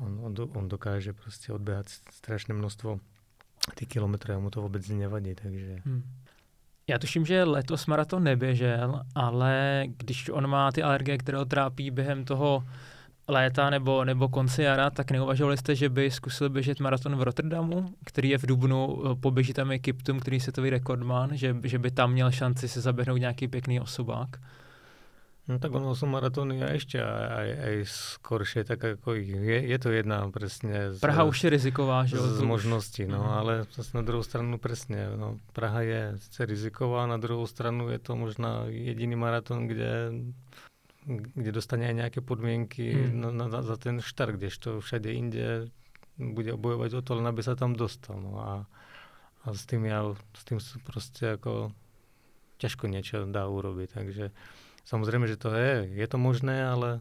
on, on, on dokáže proste odbehať strašné množstvo tých kilometrů a mu to vůbec nevadí, takže... Hmm. Já tuším, že letos maraton neběžel, ale když on má ty alergie, které ho trápí během toho léta nebo, nebo konce jara, tak neuvažovali jste, že by zkusil běžet maraton v Rotterdamu, který je v Dubnu, eh, poběží tam i Kiptum, který je světový rekordman, že, že by tam měl šanci se zaběhnout nějaký pěkný osobák? No tak ono sú maratóny a ešte aj, aj, aj skoršie, tak ako je, je to jedna presne z, Praha už je riziková, že z už- možností, no, Mhm. ale zase na druhou stranu presne, no, Praha je sice riziková, na druhou stranu je to možná jediný maratón, kde kde dostane aj nejaké podmienky Hmm. na, na, za ten štart, kdežto všade inde bude bojovať o to, len aby sa tam dostal. No a, a s tým ja, s tým proste ako ťažko niečo dá urobiť. Takže samozrejme, že to je, je to možné, ale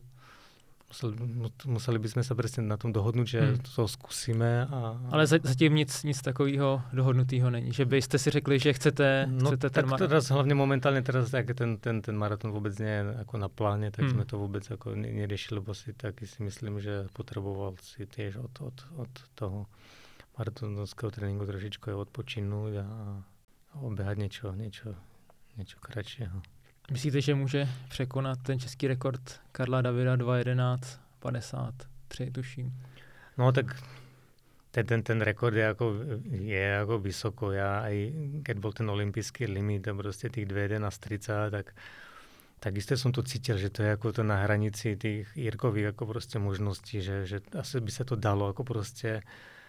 museli, mu- museli by sme sa presne na tom dohodnúť, že Hmm. to skúsime. A, Ale za- zatím nic, nic takového dohodnutého není. Že byste si řekli, že chcete, No chcete ten tak mar- teraz hlavne momentálne teraz tak ten, ten, ten maratón vôbec nie je ako na pláne, tak Hmm. sme to vôbec ako ne- neriešili, lebo si taky si myslím, že potreboval si tiež od, od, od toho maratónského tréningu trošičku aj odpočinúť a, a obehať niečo, niečo, niečo kratšieho. Myslíte, že může překonat ten český rekord Karla Davida 2.11, 53, tuším. No tak ten, ten, ten rekord je ako, je ako vysoko. Ja aj keď bol ten olimpijský limit a proste tých 2.11.30, tak takisto som to cítil, že to je ako to na hranici tých Jirkových ako proste možností, že, že asi by sa to dalo ako proste uh,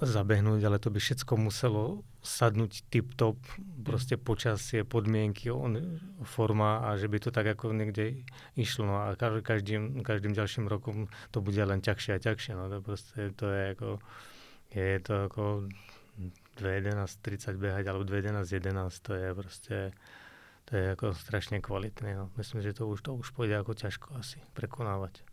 zabehnúť, ale to by všetko muselo sadnúť tip-top, proste počasie, podmienky, on, forma a že by to tak ako niekde išlo. No a ka- každým, každým ďalším rokom to bude len ťažšie a ťažšie. No to proste to je ako, je to ako 2.11.30 behať alebo 2.11.11, to je proste to je ako strašne kvalitné. No. Myslím, že to už, to už pôjde ako ťažko asi prekonávať.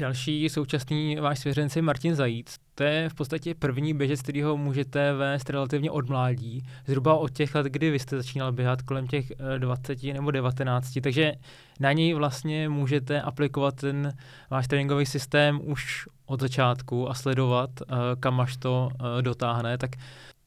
Další současný váš svěřenec Martin Zajíc. To je v podstatě první běžec, který ho můžete vést relativně od mládí. Zhruba od těch let, kdy vy jste začínal běhat kolem těch eh, 20 nebo 19. Takže na něj vlastně můžete aplikovat ten váš tréninkový systém už od začátku a sledovat, eh, kam až to eh, dotáhne. Tak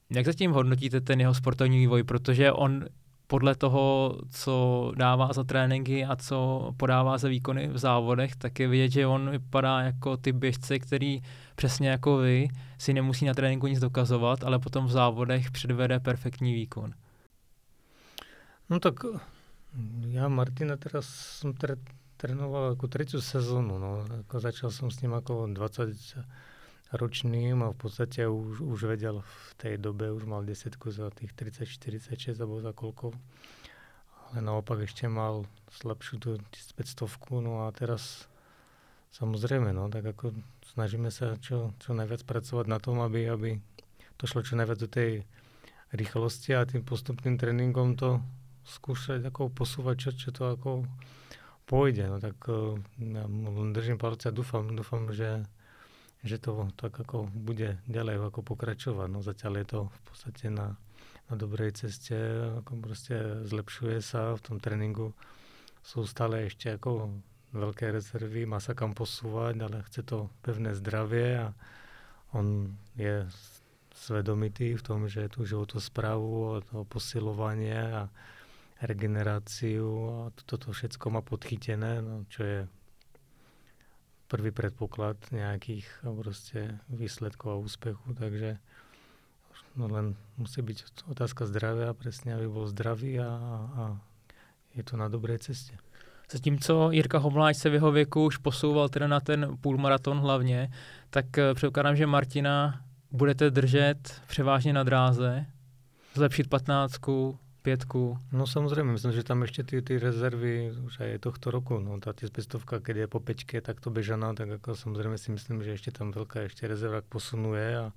jak zatím hodnotíte ten jeho sportovní vývoj? Protože on podle toho, co dává za tréninky a co podává za výkony v závodech, tak je vidět, že on vypadá jako ty běžce, který přesně jako vy si nemusí na tréninku nic dokazovat, ale potom v závodech předvede perfektní výkon. No tak ja Martina teraz som tre, trénoval ako tretiu sezónu. No. Ako začal som s ním ako 20 ročným a v podstate už, už vedel v tej dobe, už mal desiatku za tých 30-46 alebo za koľko. Ale naopak ešte mal slabšiu tú 1500 no a teraz samozrejme, no, tak ako snažíme sa čo, čo najviac pracovať na tom, aby, aby to šlo čo najviac do tej rýchlosti a tým postupným tréningom to skúšať ako posúvať, čo, čo to ako pôjde. No tak uh, ja držím palce a dúfam, dúfam, že že to tak ako bude ďalej ako pokračovať. No zatiaľ je to v podstate na, na dobrej ceste, ako proste zlepšuje sa v tom tréningu. Sú stále ešte ako veľké rezervy, má sa kam posúvať, ale chce to pevné zdravie a on je svedomitý v tom, že tú životosprávu a to posilovanie a regeneráciu a toto všetko má podchytené, no, čo je prvý predpoklad nejakých proste výsledkov a úspechu, takže no len musí byť otázka zdravia, presne aby bol zdravý a, a je to na dobrej ceste. Zatímco Jirka Homláč se v jeho věku už posouval teda na ten půlmaraton hlavně, tak eh, předpokládám, že Martina budete držet převážně na dráze, zlepšit patnáctku, pětku. No samozrejme, myslím, že tam ešte tie, tie rezervy už aj tohto roku, no tá pestovka, keď je po pečke takto bežaná, tak ako samozrejme si myslím, že ešte tam veľká ešte rezerva posunuje a,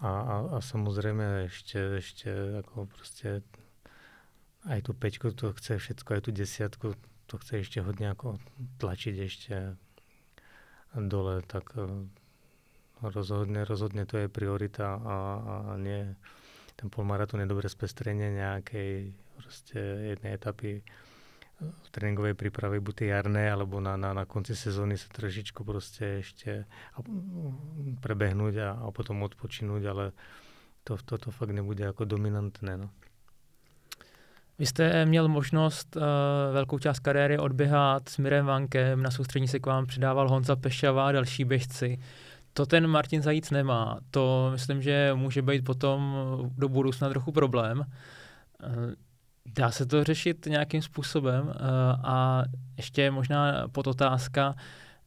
a, a, a samozrejme ešte, ešte ako proste aj tú pečku to chce všetko, aj tú desiatku to chce ešte hodne ako tlačiť ešte dole, tak eh, rozhodne, rozhodne to je priorita a, a nie ten polmaratón je dobré spestrenie nejakej proste jednej etapy v tréningovej príprave, buď jarné, alebo na, na, na konci sezóny sa trošičku proste ešte prebehnúť a, a potom odpočinúť, ale to, toto fakt nebude ako dominantné. No. Vy jste měl možnost uh, velkou část kariéry odběhat s Mirem Vankem, na soustřední se k vám přidával Honza Pešava a další běžci. To ten Martin Zajíc nemá. To myslím, že může být potom do budoucna trochu problém. Eh, dá se to řešit nějakým způsobem eh, a ještě možná podotázka,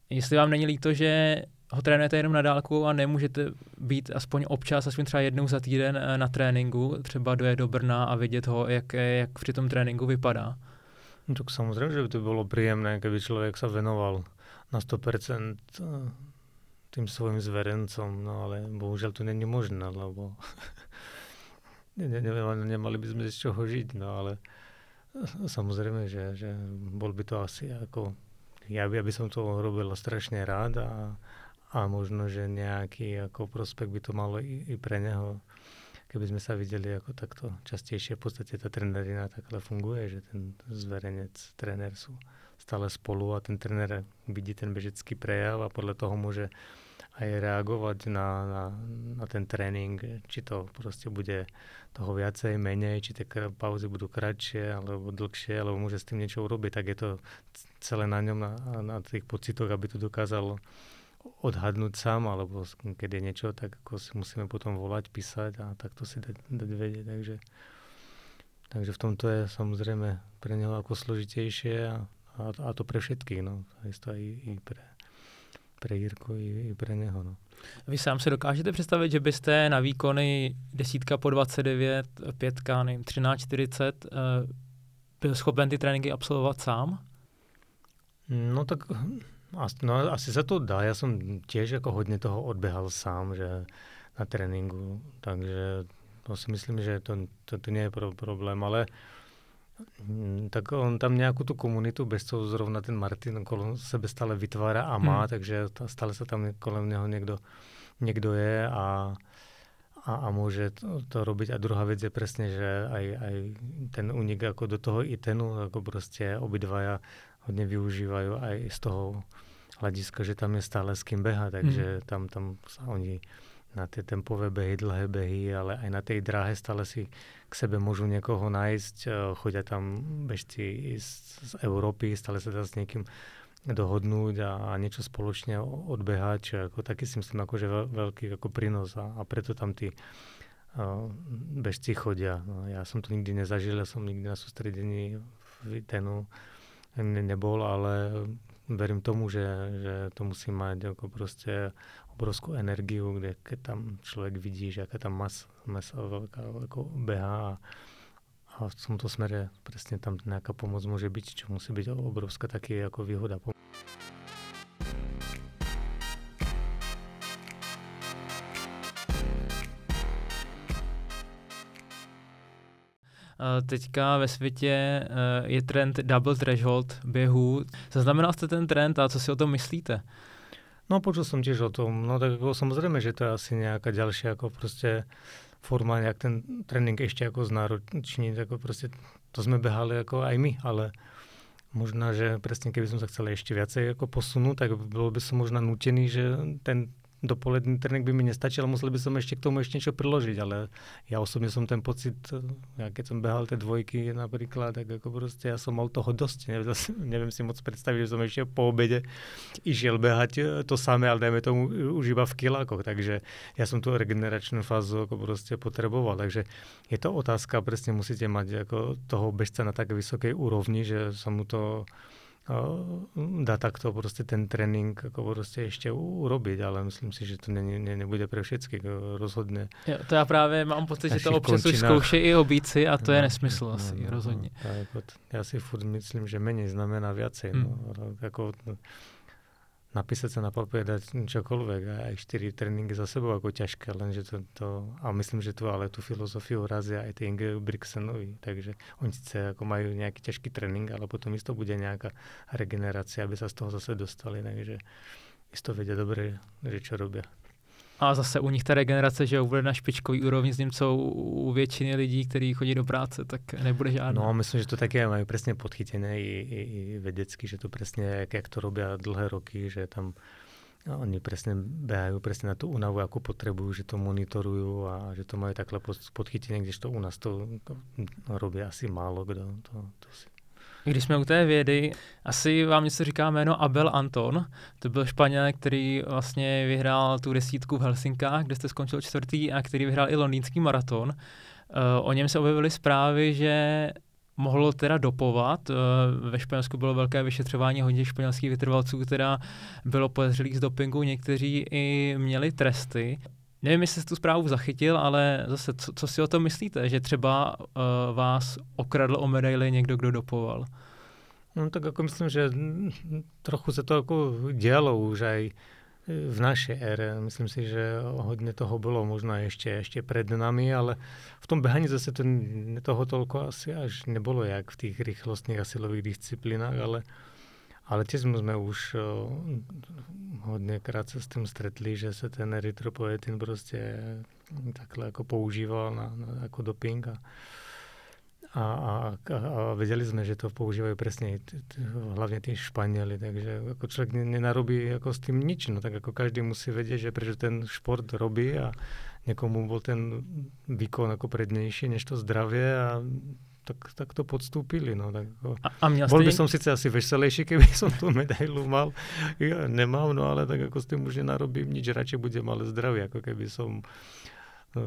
jestli vám není líto, že ho trénujete jenom na dálku a nemůžete být aspoň občas, aspoň třeba jednou za týden eh, na tréninku, třeba doje do Brna a vidět ho, jak, jak při tom tréninku vypadá. No tak samozřejmě, že by to bylo příjemné, kdyby člověk se věnoval na 100% tým svojim zverencom, no ale bohužel to není možné, lebo ne, ne, ne, nemali by sme z čoho žiť, no ale samozrejme, že, že bol by to asi ako, ja by, aby som to robil strašne rád a, a možno, že nejaký ako prospekt by to malo i, i pre neho, keby sme sa videli ako takto častejšie. V podstate tá trenerina takhle funguje, že ten zverenec, trenér sú stále spolu a ten trenér vidí ten bežecký prejav a podľa toho môže aj reagovať na, na, na ten tréning, či to proste bude toho viacej, menej, či tie pauzy budú kratšie alebo dlhšie, alebo môže s tým niečo urobiť, tak je to celé na ňom, na, na tých pocitoch, aby to dokázal odhadnúť sám, alebo keď je niečo, tak ako si musíme potom volať, písať a takto si dať, dať vedieť. Takže, takže v tomto je samozrejme pre neho ako složitejšie a, a, a to pre všetkých, no. Takisto aj i pre, pre Jirku i, i pre něho. No. Vy sám se dokážete představit, že byste na výkony desítka po 29, pětka, nevím, 13, 40 uh, byl schopen ty tréninky absolvovat sám? No tak no, asi se to dá. Já jsem těž jako hodně toho odběhal sám, že na tréninku, takže to si myslím, že to, to, to je pro, problém, ale uh, tak on tam nějakou tu komunitu, bez toho zrovna ten Martin kolem sebe stále vytvára a má, hmm. takže stále se tam kolem něho někdo, někdo je a, a, a může to, to robiť. A druhá věc je přesně, že aj, aj ten unik jako do toho i tenu, jako prostě obidvaja hodně využívají aj z toho hlediska, že tam je stále s kým beha, takže hmm. tam, tam oni na tie tempové behy, dlhé behy, ale aj na tej dráhe stále si k sebe môžu niekoho nájsť. E, chodia tam bežci z, z Európy, stále sa dá s niekým dohodnúť a, a niečo spoločne odbehať, ako taký si myslím akože veľ, veľký ako prínos a, a preto tam tí uh, bežci chodia. No, ja som to nikdy nezažil, ja som nikdy na sústredení v Itenu ne, nebol, ale verím tomu, že, že to musí mať ako proste obrovskou energiu, kde tam člověk vidí, že jaká tam mas, masa velká jako behá a, a v tomto smere přesně tam nějaká pomoc může být, čo musí být obrovská taky jako výhoda. Teďka ve světě je trend double threshold běhů. Zaznamenal jste ten trend a co si o tom myslíte? No počul som tiež o tom, no tak ako samozrejme, že to je asi nejaká ďalšia ako proste forma, nejak ten trénink ešte ako znáročniť, ako proste to sme behali ako aj my, ale možná, že presne keby som sa chcel ešte viacej ako posunúť, tak bolo by som možná nutený, že ten dopoledný trénink by mi nestačil, musel by som ešte k tomu ešte niečo priložiť, ale ja osobne som ten pocit, ja keď som behal tie dvojky napríklad, tak ako proste ja som mal toho dosť, neviem, neviem si moc predstaviť, že som ešte po obede išiel behať to samé, ale dajme tomu už iba v kilákoch, takže ja som tú regeneračnú fázu ako proste potreboval, takže je to otázka, presne musíte mať ako toho bežca na tak vysokej úrovni, že sa mu to dá takto prostě ten trénink jako prostě ještě urobiť, ale myslím si, že to ne, ne, nebude pro všechny rozhodně. Jo, to já právě mám pocit, že to občas už zkouší i obíci a to no, je nesmysl no, asi, no, rozhodně. No, jako, já si furt myslím, že méně znamená viacej. Hmm. No, jako, no, napísať sa na papier, dať čokoľvek a čtyři tréninky za sebou ako ťažké, lenže to, to a myslím, že tu ale tú filozofiu razia aj tie Brixenovi, takže oni sice ako majú nejaký ťažký trénink, ale potom isto bude nejaká regenerácia, aby sa z toho zase dostali, takže isto vedia dobre, že čo robia. A zase u nich ta regenerace, že bude na špičkový úrovni, s ním co u většiny lidí, kteří chodí do práce, tak nebude žádná. No, myslím, že to také mají přesně podchytené i, i, i vedecky, že to přesně, jak, jak to robí dlhé roky, že tam no, oni přesně běhají přesně na tu únavu, jako potřebují, že to monitorují a že to mají takhle když to u nás to, to robí asi málo kdo. To, to si Když jsme u té vědy, asi vám něco říká jméno Abel Anton. To byl Španěl, který vlastně vyhrál tu desítku v Helsinkách, kde jste skončil čtvrtý a který vyhrál i londýnský maraton. Eh, o něm se objevily zprávy, že mohlo teda dopovat. Eh, ve Španělsku bylo velké vyšetřování hodně španělských vytrvalců, teda bylo podezřelých z dopingu, někteří i měli tresty. Nevím, jestli jste tu zprávu zachytil, ale zase, co, co si o tom myslíte, že třeba uh, vás okradl o medaily někdo, kdo dopoval? No tak jako myslím, že trochu se to jako dělo už aj v našej ére. Myslím si, že hodně toho bylo možná ještě, ještě před nami, ale v tom behaní zase to, toho tolko asi až nebylo jak v těch rychlostných a silových disciplínách, ale ale tiež sme už o, hodněkrát se s tím stretli, že se ten erytropoetin prostě takhle jako používal na, na, jako doping a, a, a, a vedeli jsme, že to používají přesně hlavně ty Španěli, takže jako člověk nenarobí jako s tím nič, no tak jako každý musí vědět, že protože ten šport robí a někomu byl ten výkon jako prednější než to zdravě a tak, tak to podstúpili. No, tak ako, a, a měl bol by som síce asi veselejší, keby som tú medailu mal. Ja nemám, no ale tak ako s tým už nenarobím nič, radšej budem ale zdravý, ako keby som uh,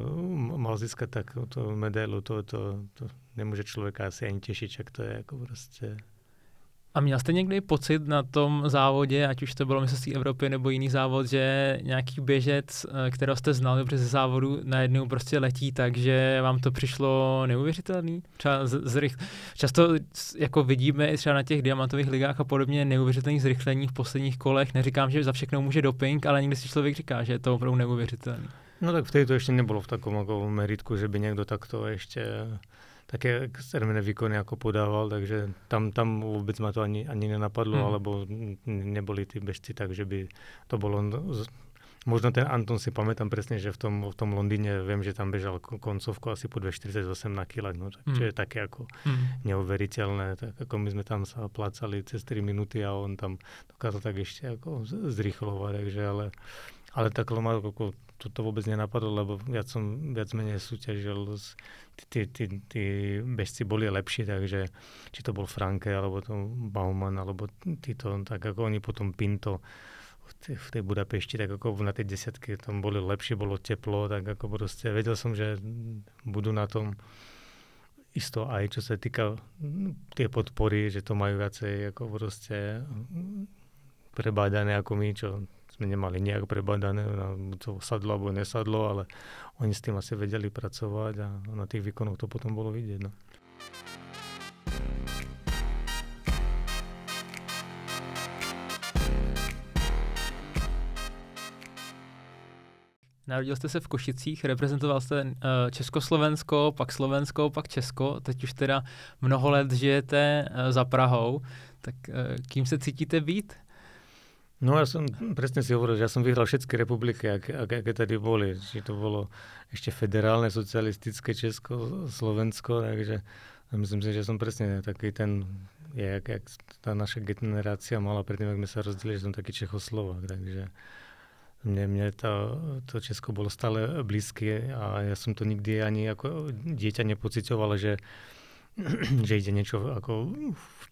mal získat tak to medailu, to, to, to nemůže člověka asi ani těšit, jak to je jako prostě a měl jste někdy pocit na tom závodě, ať už to bylo mistrovství Evropy nebo jiný závod, že nějaký běžec, eh, kterého jste znali přes závodu, najednou prostě letí tak, že vám to přišlo neuvěřitelný? Třeba z, zrych, často jako vidíme i třeba na těch diamantových ligách a podobně neuvěřitelný zrychlení v posledních kolech. Neříkám, že za všechno může doping, ale někdy si člověk říká, že je to opravdu neuvěřitelný. No tak v této ještě nebylo v takovém jako meritku, že by někdo takto ještě také extrémne výkony ako podával, takže tam, tam vôbec ma to ani, ani nenapadlo, hmm. alebo neboli tí bežci tak, že by to bolo... Možno ten Anton si pamätám presne, že v tom, v tom Londýne viem, že tam bežal koncovku asi po 2,48 na kilách, no, tak, mm. čo je také ako mm. neuveriteľné, tak ako my sme tam sa plácali cez 3 minúty a on tam dokázal tak ešte ako zrýchlovať, takže ale, ale tak ma ako to, to vôbec nenapadlo, lebo viac som viac menej súťažil, tí, tí, bežci boli lepší, takže či to bol Franke, alebo to Bauman, alebo títo, tak ako oni potom Pinto v tej, Budapešti, tak ako na tej desiatke tam boli lepšie, bolo teplo, tak ako proste vedel som, že budú na tom. Isto aj čo sa týka tie podpory, že to majú viacej ako proste prebádané ako my, čo sme nemali nejak prebadané, to sadlo alebo nesadlo, ale oni s tým asi vedeli pracovať a na tých výkonoch to potom bolo vidieť. No. Narodil jste se v Košicích, reprezentoval jste uh, Československo, pak Slovensko, pak Česko, teď už teda mnoho let žijete uh, za Prahou, tak uh, kým se cítíte být? No ja som, presne si hovoril, že ja som vyhral všetky republiky, aké, aké tady boli. Či to bolo ešte federálne, socialistické Česko, Slovensko, takže myslím si, že som presne taký ten, jak, jak tá naša generácia mala predtým, ak sme sa rozdelili, že som taký Čechoslovak, takže mne, mne to, to Česko bolo stále blízké a ja som to nikdy ani ako dieťa nepocitoval, že že ide niečo ako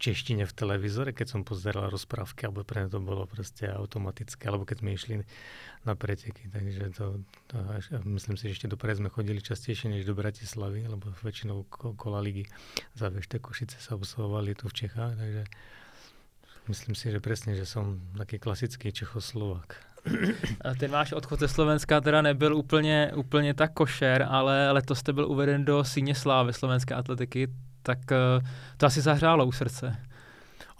češtine v televízore, keď som pozeral rozprávky, alebo pre to bolo proste automatické, alebo keď sme išli na preteky. Takže to, to myslím si, že ešte do sme chodili častejšie než do Bratislavy, lebo väčšinou kola ligy za Vešte Košice sa obsahovali tu v Čechách, takže myslím si, že presne, že som taký klasický Čechoslovák. A ten váš odchod ze Slovenska teda nebyl úplně, úplně tak košer, ale letos jste byl uveden do síně slávy slovenské atletiky tak uh, to asi zahřálo u srdce.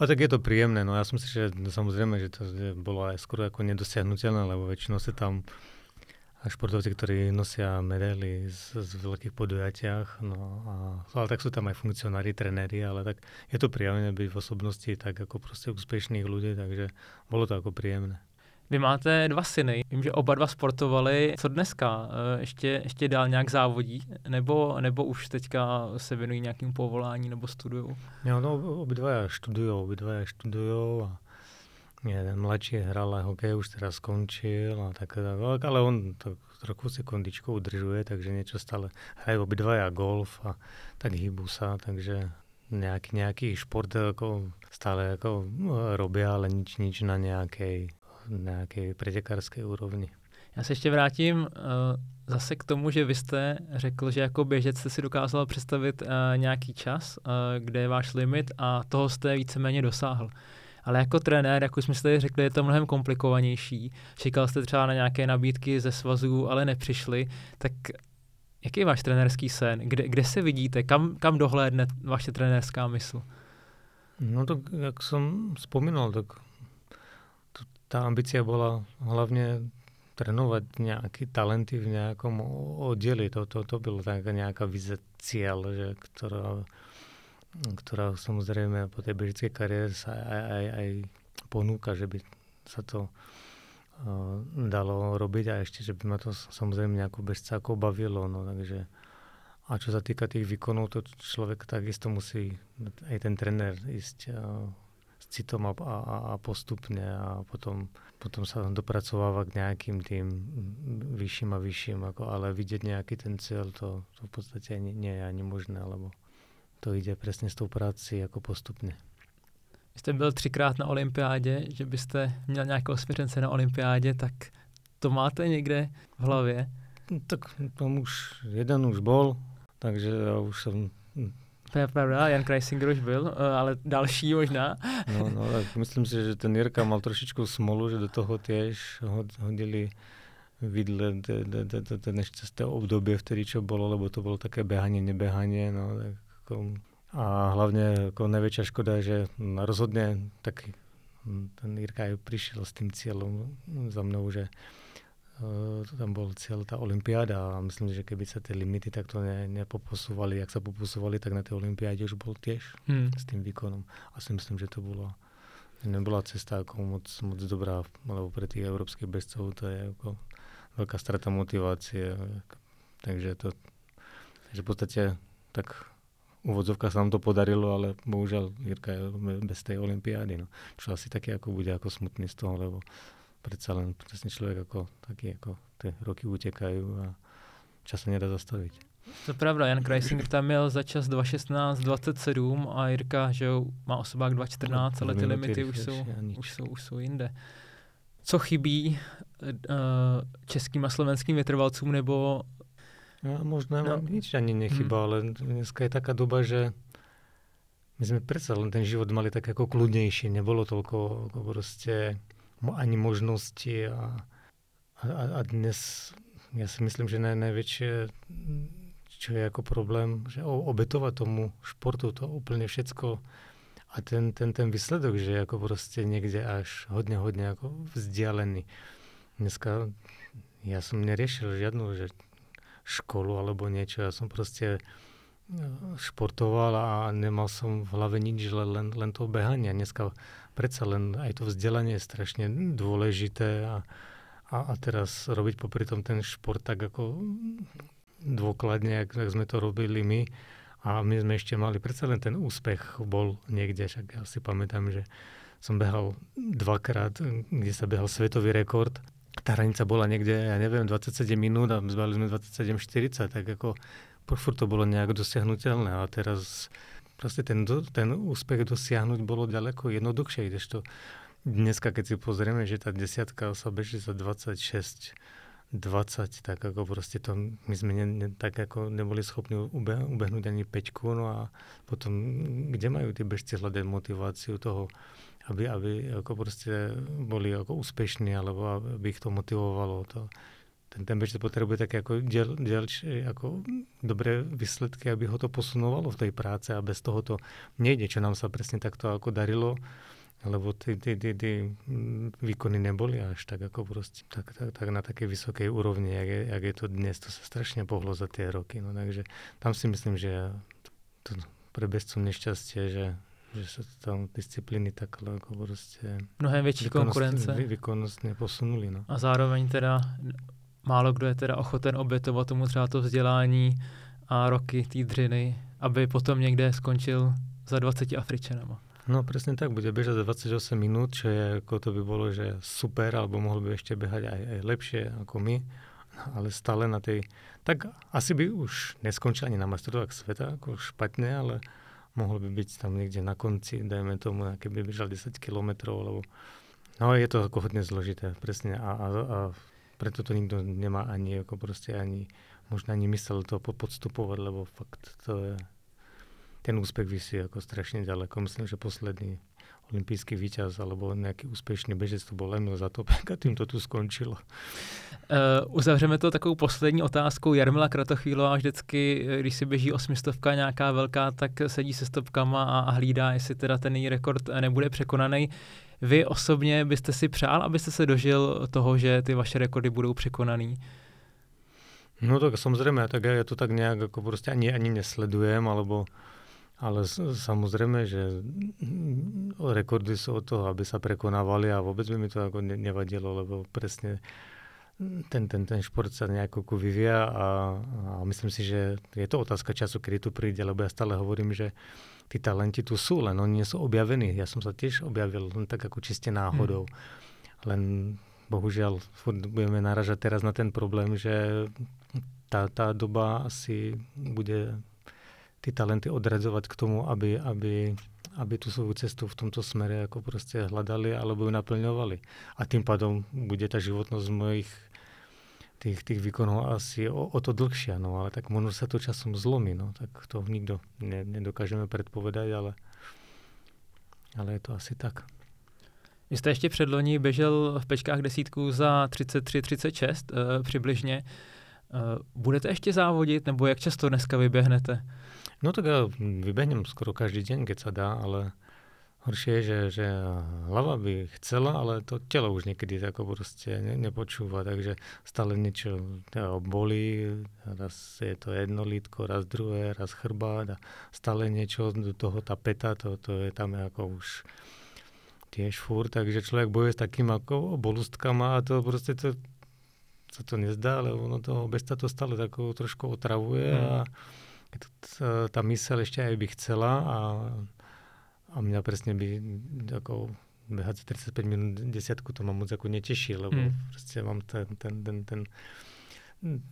A tak je to príjemné, no som si, že samozrejme, že to bolo aj skoro ako nedosiahnutelné, lebo väčšinou sa tam športovci, ktorí nosia medaily z, z veľkých podujatiach, no a, ale tak sú tam aj funkcionári, trenéri, ale tak je to príjemné byť v osobnosti tak ako proste úspešných ľudí, takže bolo to ako príjemné. Vy máte dva syny, vím, že oba dva sportovali. Co dneska? Eh, ještě, ještě dál nějak závodí? Nebo, nebo už teďka se věnují nějakým povolání nebo studují? Jo, no, obidva študují, obidva študují a jeden mladší hrál hokej, už teda skončil, a tak, ale on tak trochu si kondičkou udržuje, takže něco stále hrají obidva golf a tak hýbu sa, takže nejaký, nejaký šport ako stále ako robia, ale nič, nič na nejakej, nejakej pretekárskej úrovni. Já se ještě vrátím uh, zase k tomu, že vy jste řekl, že jako běžec jste si dokázal představit uh, nějaký čas, uh, kde je váš limit a toho jste víceméně dosáhl. Ale jako trenér, jak už jsme si tady řekli, je to mnohem komplikovanější. Čekal jste třeba na nějaké nabídky ze svazů, ale nepřišly. Tak jaký je váš trenérský sen? Kde, kde se vidíte? Kam, kam dohlédne vaše trenérská mysl? No tak, jak som spomínal, tak tá ambícia bola hlavne trénovať nejaké talenty v nejakom oddeli. To, to, to bylo taká nejaká vize cieľ, že, ktorá, ktorá samozrejme po tej bežickej kariére sa aj, aj, aj ponúka, že by sa to uh, dalo robiť a ešte, že by ma to samozrejme nejako bežca ako bavilo. No, takže, a čo sa týka tých výkonov, to človek takisto musí, aj ten trenér ísť uh, s citom a, a, a postupne a potom, potom sa dopracováva k nejakým tým vyšším a vyšším, ako, ale vidieť nejaký ten cieľ, to, to v podstate nie, nie je ani možné, lebo to ide presne s tou práci ako postupne. Jste byl třikrát na olympiádě, že byste měl nějakého svěřence na olympiádě, tak to máte někde v hlavě? Tak tam už jeden už bol, takže ja už som To je pravda, Jan Kreisinger už byl, eh, ale další možná. No, no, tak myslím si, že ten Jirka mal trošičku smolu, že do toho tiež hodili vidle to nešťastné obdobie vtedy, čo bolo, lebo to bolo také behanie, nebehanie. No, tak ako, a hlavne ako najväčšia škoda, že rozhodne tak ten Jirka aj prišiel s tým cieľom za mnou, že uh, tam bol cieľ tá olympiáda a myslím, že keby sa tie limity takto ne, nepoposúvali, jak sa poposúvali, tak na tej olympiáde už bol tiež hmm. s tým výkonom. A si myslím, že to bolo nebola cesta ako moc, moc dobrá, lebo pre tých európskych bezcov to je ako veľká strata motivácie. Takže to, takže v podstate tak úvodzovka sa nám to podarilo, ale bohužiaľ Jirka je bez tej olympiády. No. Čo asi také ako bude ako smutný z toho, lebo predsa len presne človek ako taký, ako tie roky utekajú a čas sa nedá zastaviť. To je pravda, Jan Kreisinger tam měl za čas 2.16, 27 a Jirka, že jo, má osobák 2.14, ale ty limity už jsou, už, jsou, už jsou jinde. Co chybí uh, českým a slovenským vytrvalcům nebo No, možno no. nič ani nechyba, hmm. ale dneska je taká doba, že my sme predsa len ten život mali tak ako kľudnejší, nebolo toľko ako proste ani možnosti a, a, a dnes ja si myslím, že naj, najväčšie, čo je ako problém, že obetovať tomu športu to úplne všetko a ten, ten, ten výsledok, že je ako proste niekde až hodne, hodne ako vzdialený. Dneska ja som neriešil žiadnu, že školu alebo niečo. Ja som proste e, športoval a nemal som v hlave nič, len, len to behanie. Dneska predsa len aj to vzdelanie je strašne dôležité a, a, a teraz robiť popri tom ten šport tak ako dôkladne, ak, ak sme to robili my. A my sme ešte mali, predsa len ten úspech bol niekde, však ja si pamätám, že som behal dvakrát, kde sa behal svetový rekord tá hranica bola niekde, ja neviem, 27 minút a zbali sme 27-40, tak ako furt to bolo nejak dosiahnutelné a teraz proste ten, ten úspech dosiahnuť bolo ďaleko jednoduchšie, kdežto dneska, keď si pozrieme, že tá desiatka sa beží za 26 20, tak ako proste to, my sme ne, ne, tak ako neboli schopní ube, ubehnúť ani 5 no a potom, kde majú tí bežci hľadať motiváciu toho, aby, aby ako proste boli ako úspešní, alebo aby ich to motivovalo. To, ten, ten bežec potrebuje také ako, diel, dielč, ako dobré výsledky, aby ho to posunovalo v tej práce a bez toho to nejde, čo nám sa presne takto ako darilo, lebo tí, tí, tí, tí výkony neboli až tak ako proste, tak, tak, tak na takej vysokej úrovni, jak je, jak je to dnes, to sa strašne pohlo za tie roky. No, takže tam si myslím, že to pre bezcom nešťastie, že že sa tam disciplíny tak ako proste... Mnohem větší konkurence. Vy, výkonnostně posunuli. No. A zároveň teda málo kdo je teda ochoten obětovat tomu třeba to vzdělání a roky té dřiny, aby potom někde skončil za 20 Afričanama. No presne tak, bude bežať za 28 minút, čo je, ako to by bolo, že super, alebo mohol by ešte behať aj, aj lepšie ako my, ale stále na tej... Tak asi by už neskončil ani na majstrovstvách sveta, ako špatne, ale mohol by byť tam niekde na konci, dajme tomu, keby bežal 10 kilometrov, lebo no je to ako hodne zložité, presne a, a, a preto to nikto nemá ani ako proste ani možno ani myslel to podstupovať, lebo fakt to je ten úspech vysí ako strašne ďaleko. Myslím, že posledný olimpijský víťaz alebo nejaký úspěšný bežec to byl Emil Zatopek a tím to tu skončilo. Uh, uzavřeme to takovou poslední otázkou. Jarmila Kratochvílová vždycky, když si běží osmistovka nějaká velká, tak sedí se stopkama a, a hlídá, jestli teda ten její rekord nebude překonaný. Vy osobně byste si přál, abyste se dožil toho, že ty vaše rekordy budou překonaný? No tak samozrejme, tak ja to tak nejak ako proste ani, ani nesledujem, alebo ale samozrejme, že rekordy sú od toho, aby sa prekonávali a vôbec by mi to ako nevadilo, lebo presne ten, ten, ten šport sa nejako vyvíja a, a myslím si, že je to otázka času, kedy tu príde, lebo ja stále hovorím, že tí talenti tu sú, len oni nie sú objavení. Ja som sa tiež objavil len tak ako čiste náhodou. Hmm. Len bohužiaľ budeme naražať teraz na ten problém, že tá, tá doba asi bude ty talenty odradzovať k tomu, aby, aby, aby tu svoju cestu v tomto smere ako proste hľadali alebo ju naplňovali. A tým pádom bude tá životnosť mojich tých, tých výkonov asi o, o to dlhšia, no ale tak možno sa to časom zlomí, no tak to nikto ne, nedokážeme predpovedať, ale, ale je to asi tak. Vy jste ještě předloni běžel v pečkách desítku za 33-36 uh, přibližně. Uh, budete ještě závodit, nebo jak často dneska vyběhnete? No tak ja vybehnem skoro každý deň, keď sa dá, ale horšie je, že, že hlava by chcela, ale to telo už niekedy ako proste ne, nepočúva, takže stále niečo bolí, raz je to jedno lítko, raz druhé, raz chrbát a stále niečo do toho tá peta, to, to je tam ako už tiež furt, takže človek bojuje s takým ako bolustkama a to proste to, sa to nezdá, ale ono toho besta to stále tako trošku otravuje mm. a tá myseľ ešte aj by chcela a, a mňa presne by ako behať za 35 minút desiatku to ma moc ako neteší, lebo mm. proste mám ten, ten, ten, ten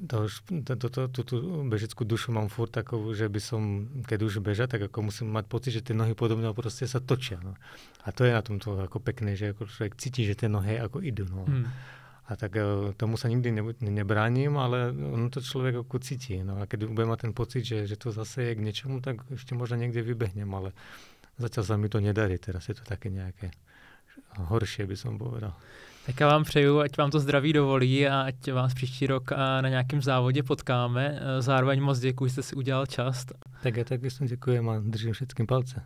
to, to, to, tú, tú bežeckú dušu mám furt takovú, že by som, keď už beža, tak ako musím mať pocit, že tie nohy podobne proste sa točia. No. A to je na tom to ako pekné, že ako človek cíti, že tie nohy ako idú. No. Mm. A tak e, tomu sa nikdy ne, nebránim, ale ono to človek ako cíti. No a keď bude mať ten pocit, že, že to zase je k niečomu, tak ešte možno niekde vybehnem, ale zatiaľ sa mi to nedarí. Teraz je to také nejaké horšie, by som povedal. Tak já vám přeju, ať vám to zdraví dovolí a ať vás příští rok na nějakém závodě potkáme. E, zároveň moc děkuji, že jste si udělal čas. Tak já taky jsem děkuji a držím všetkým palce.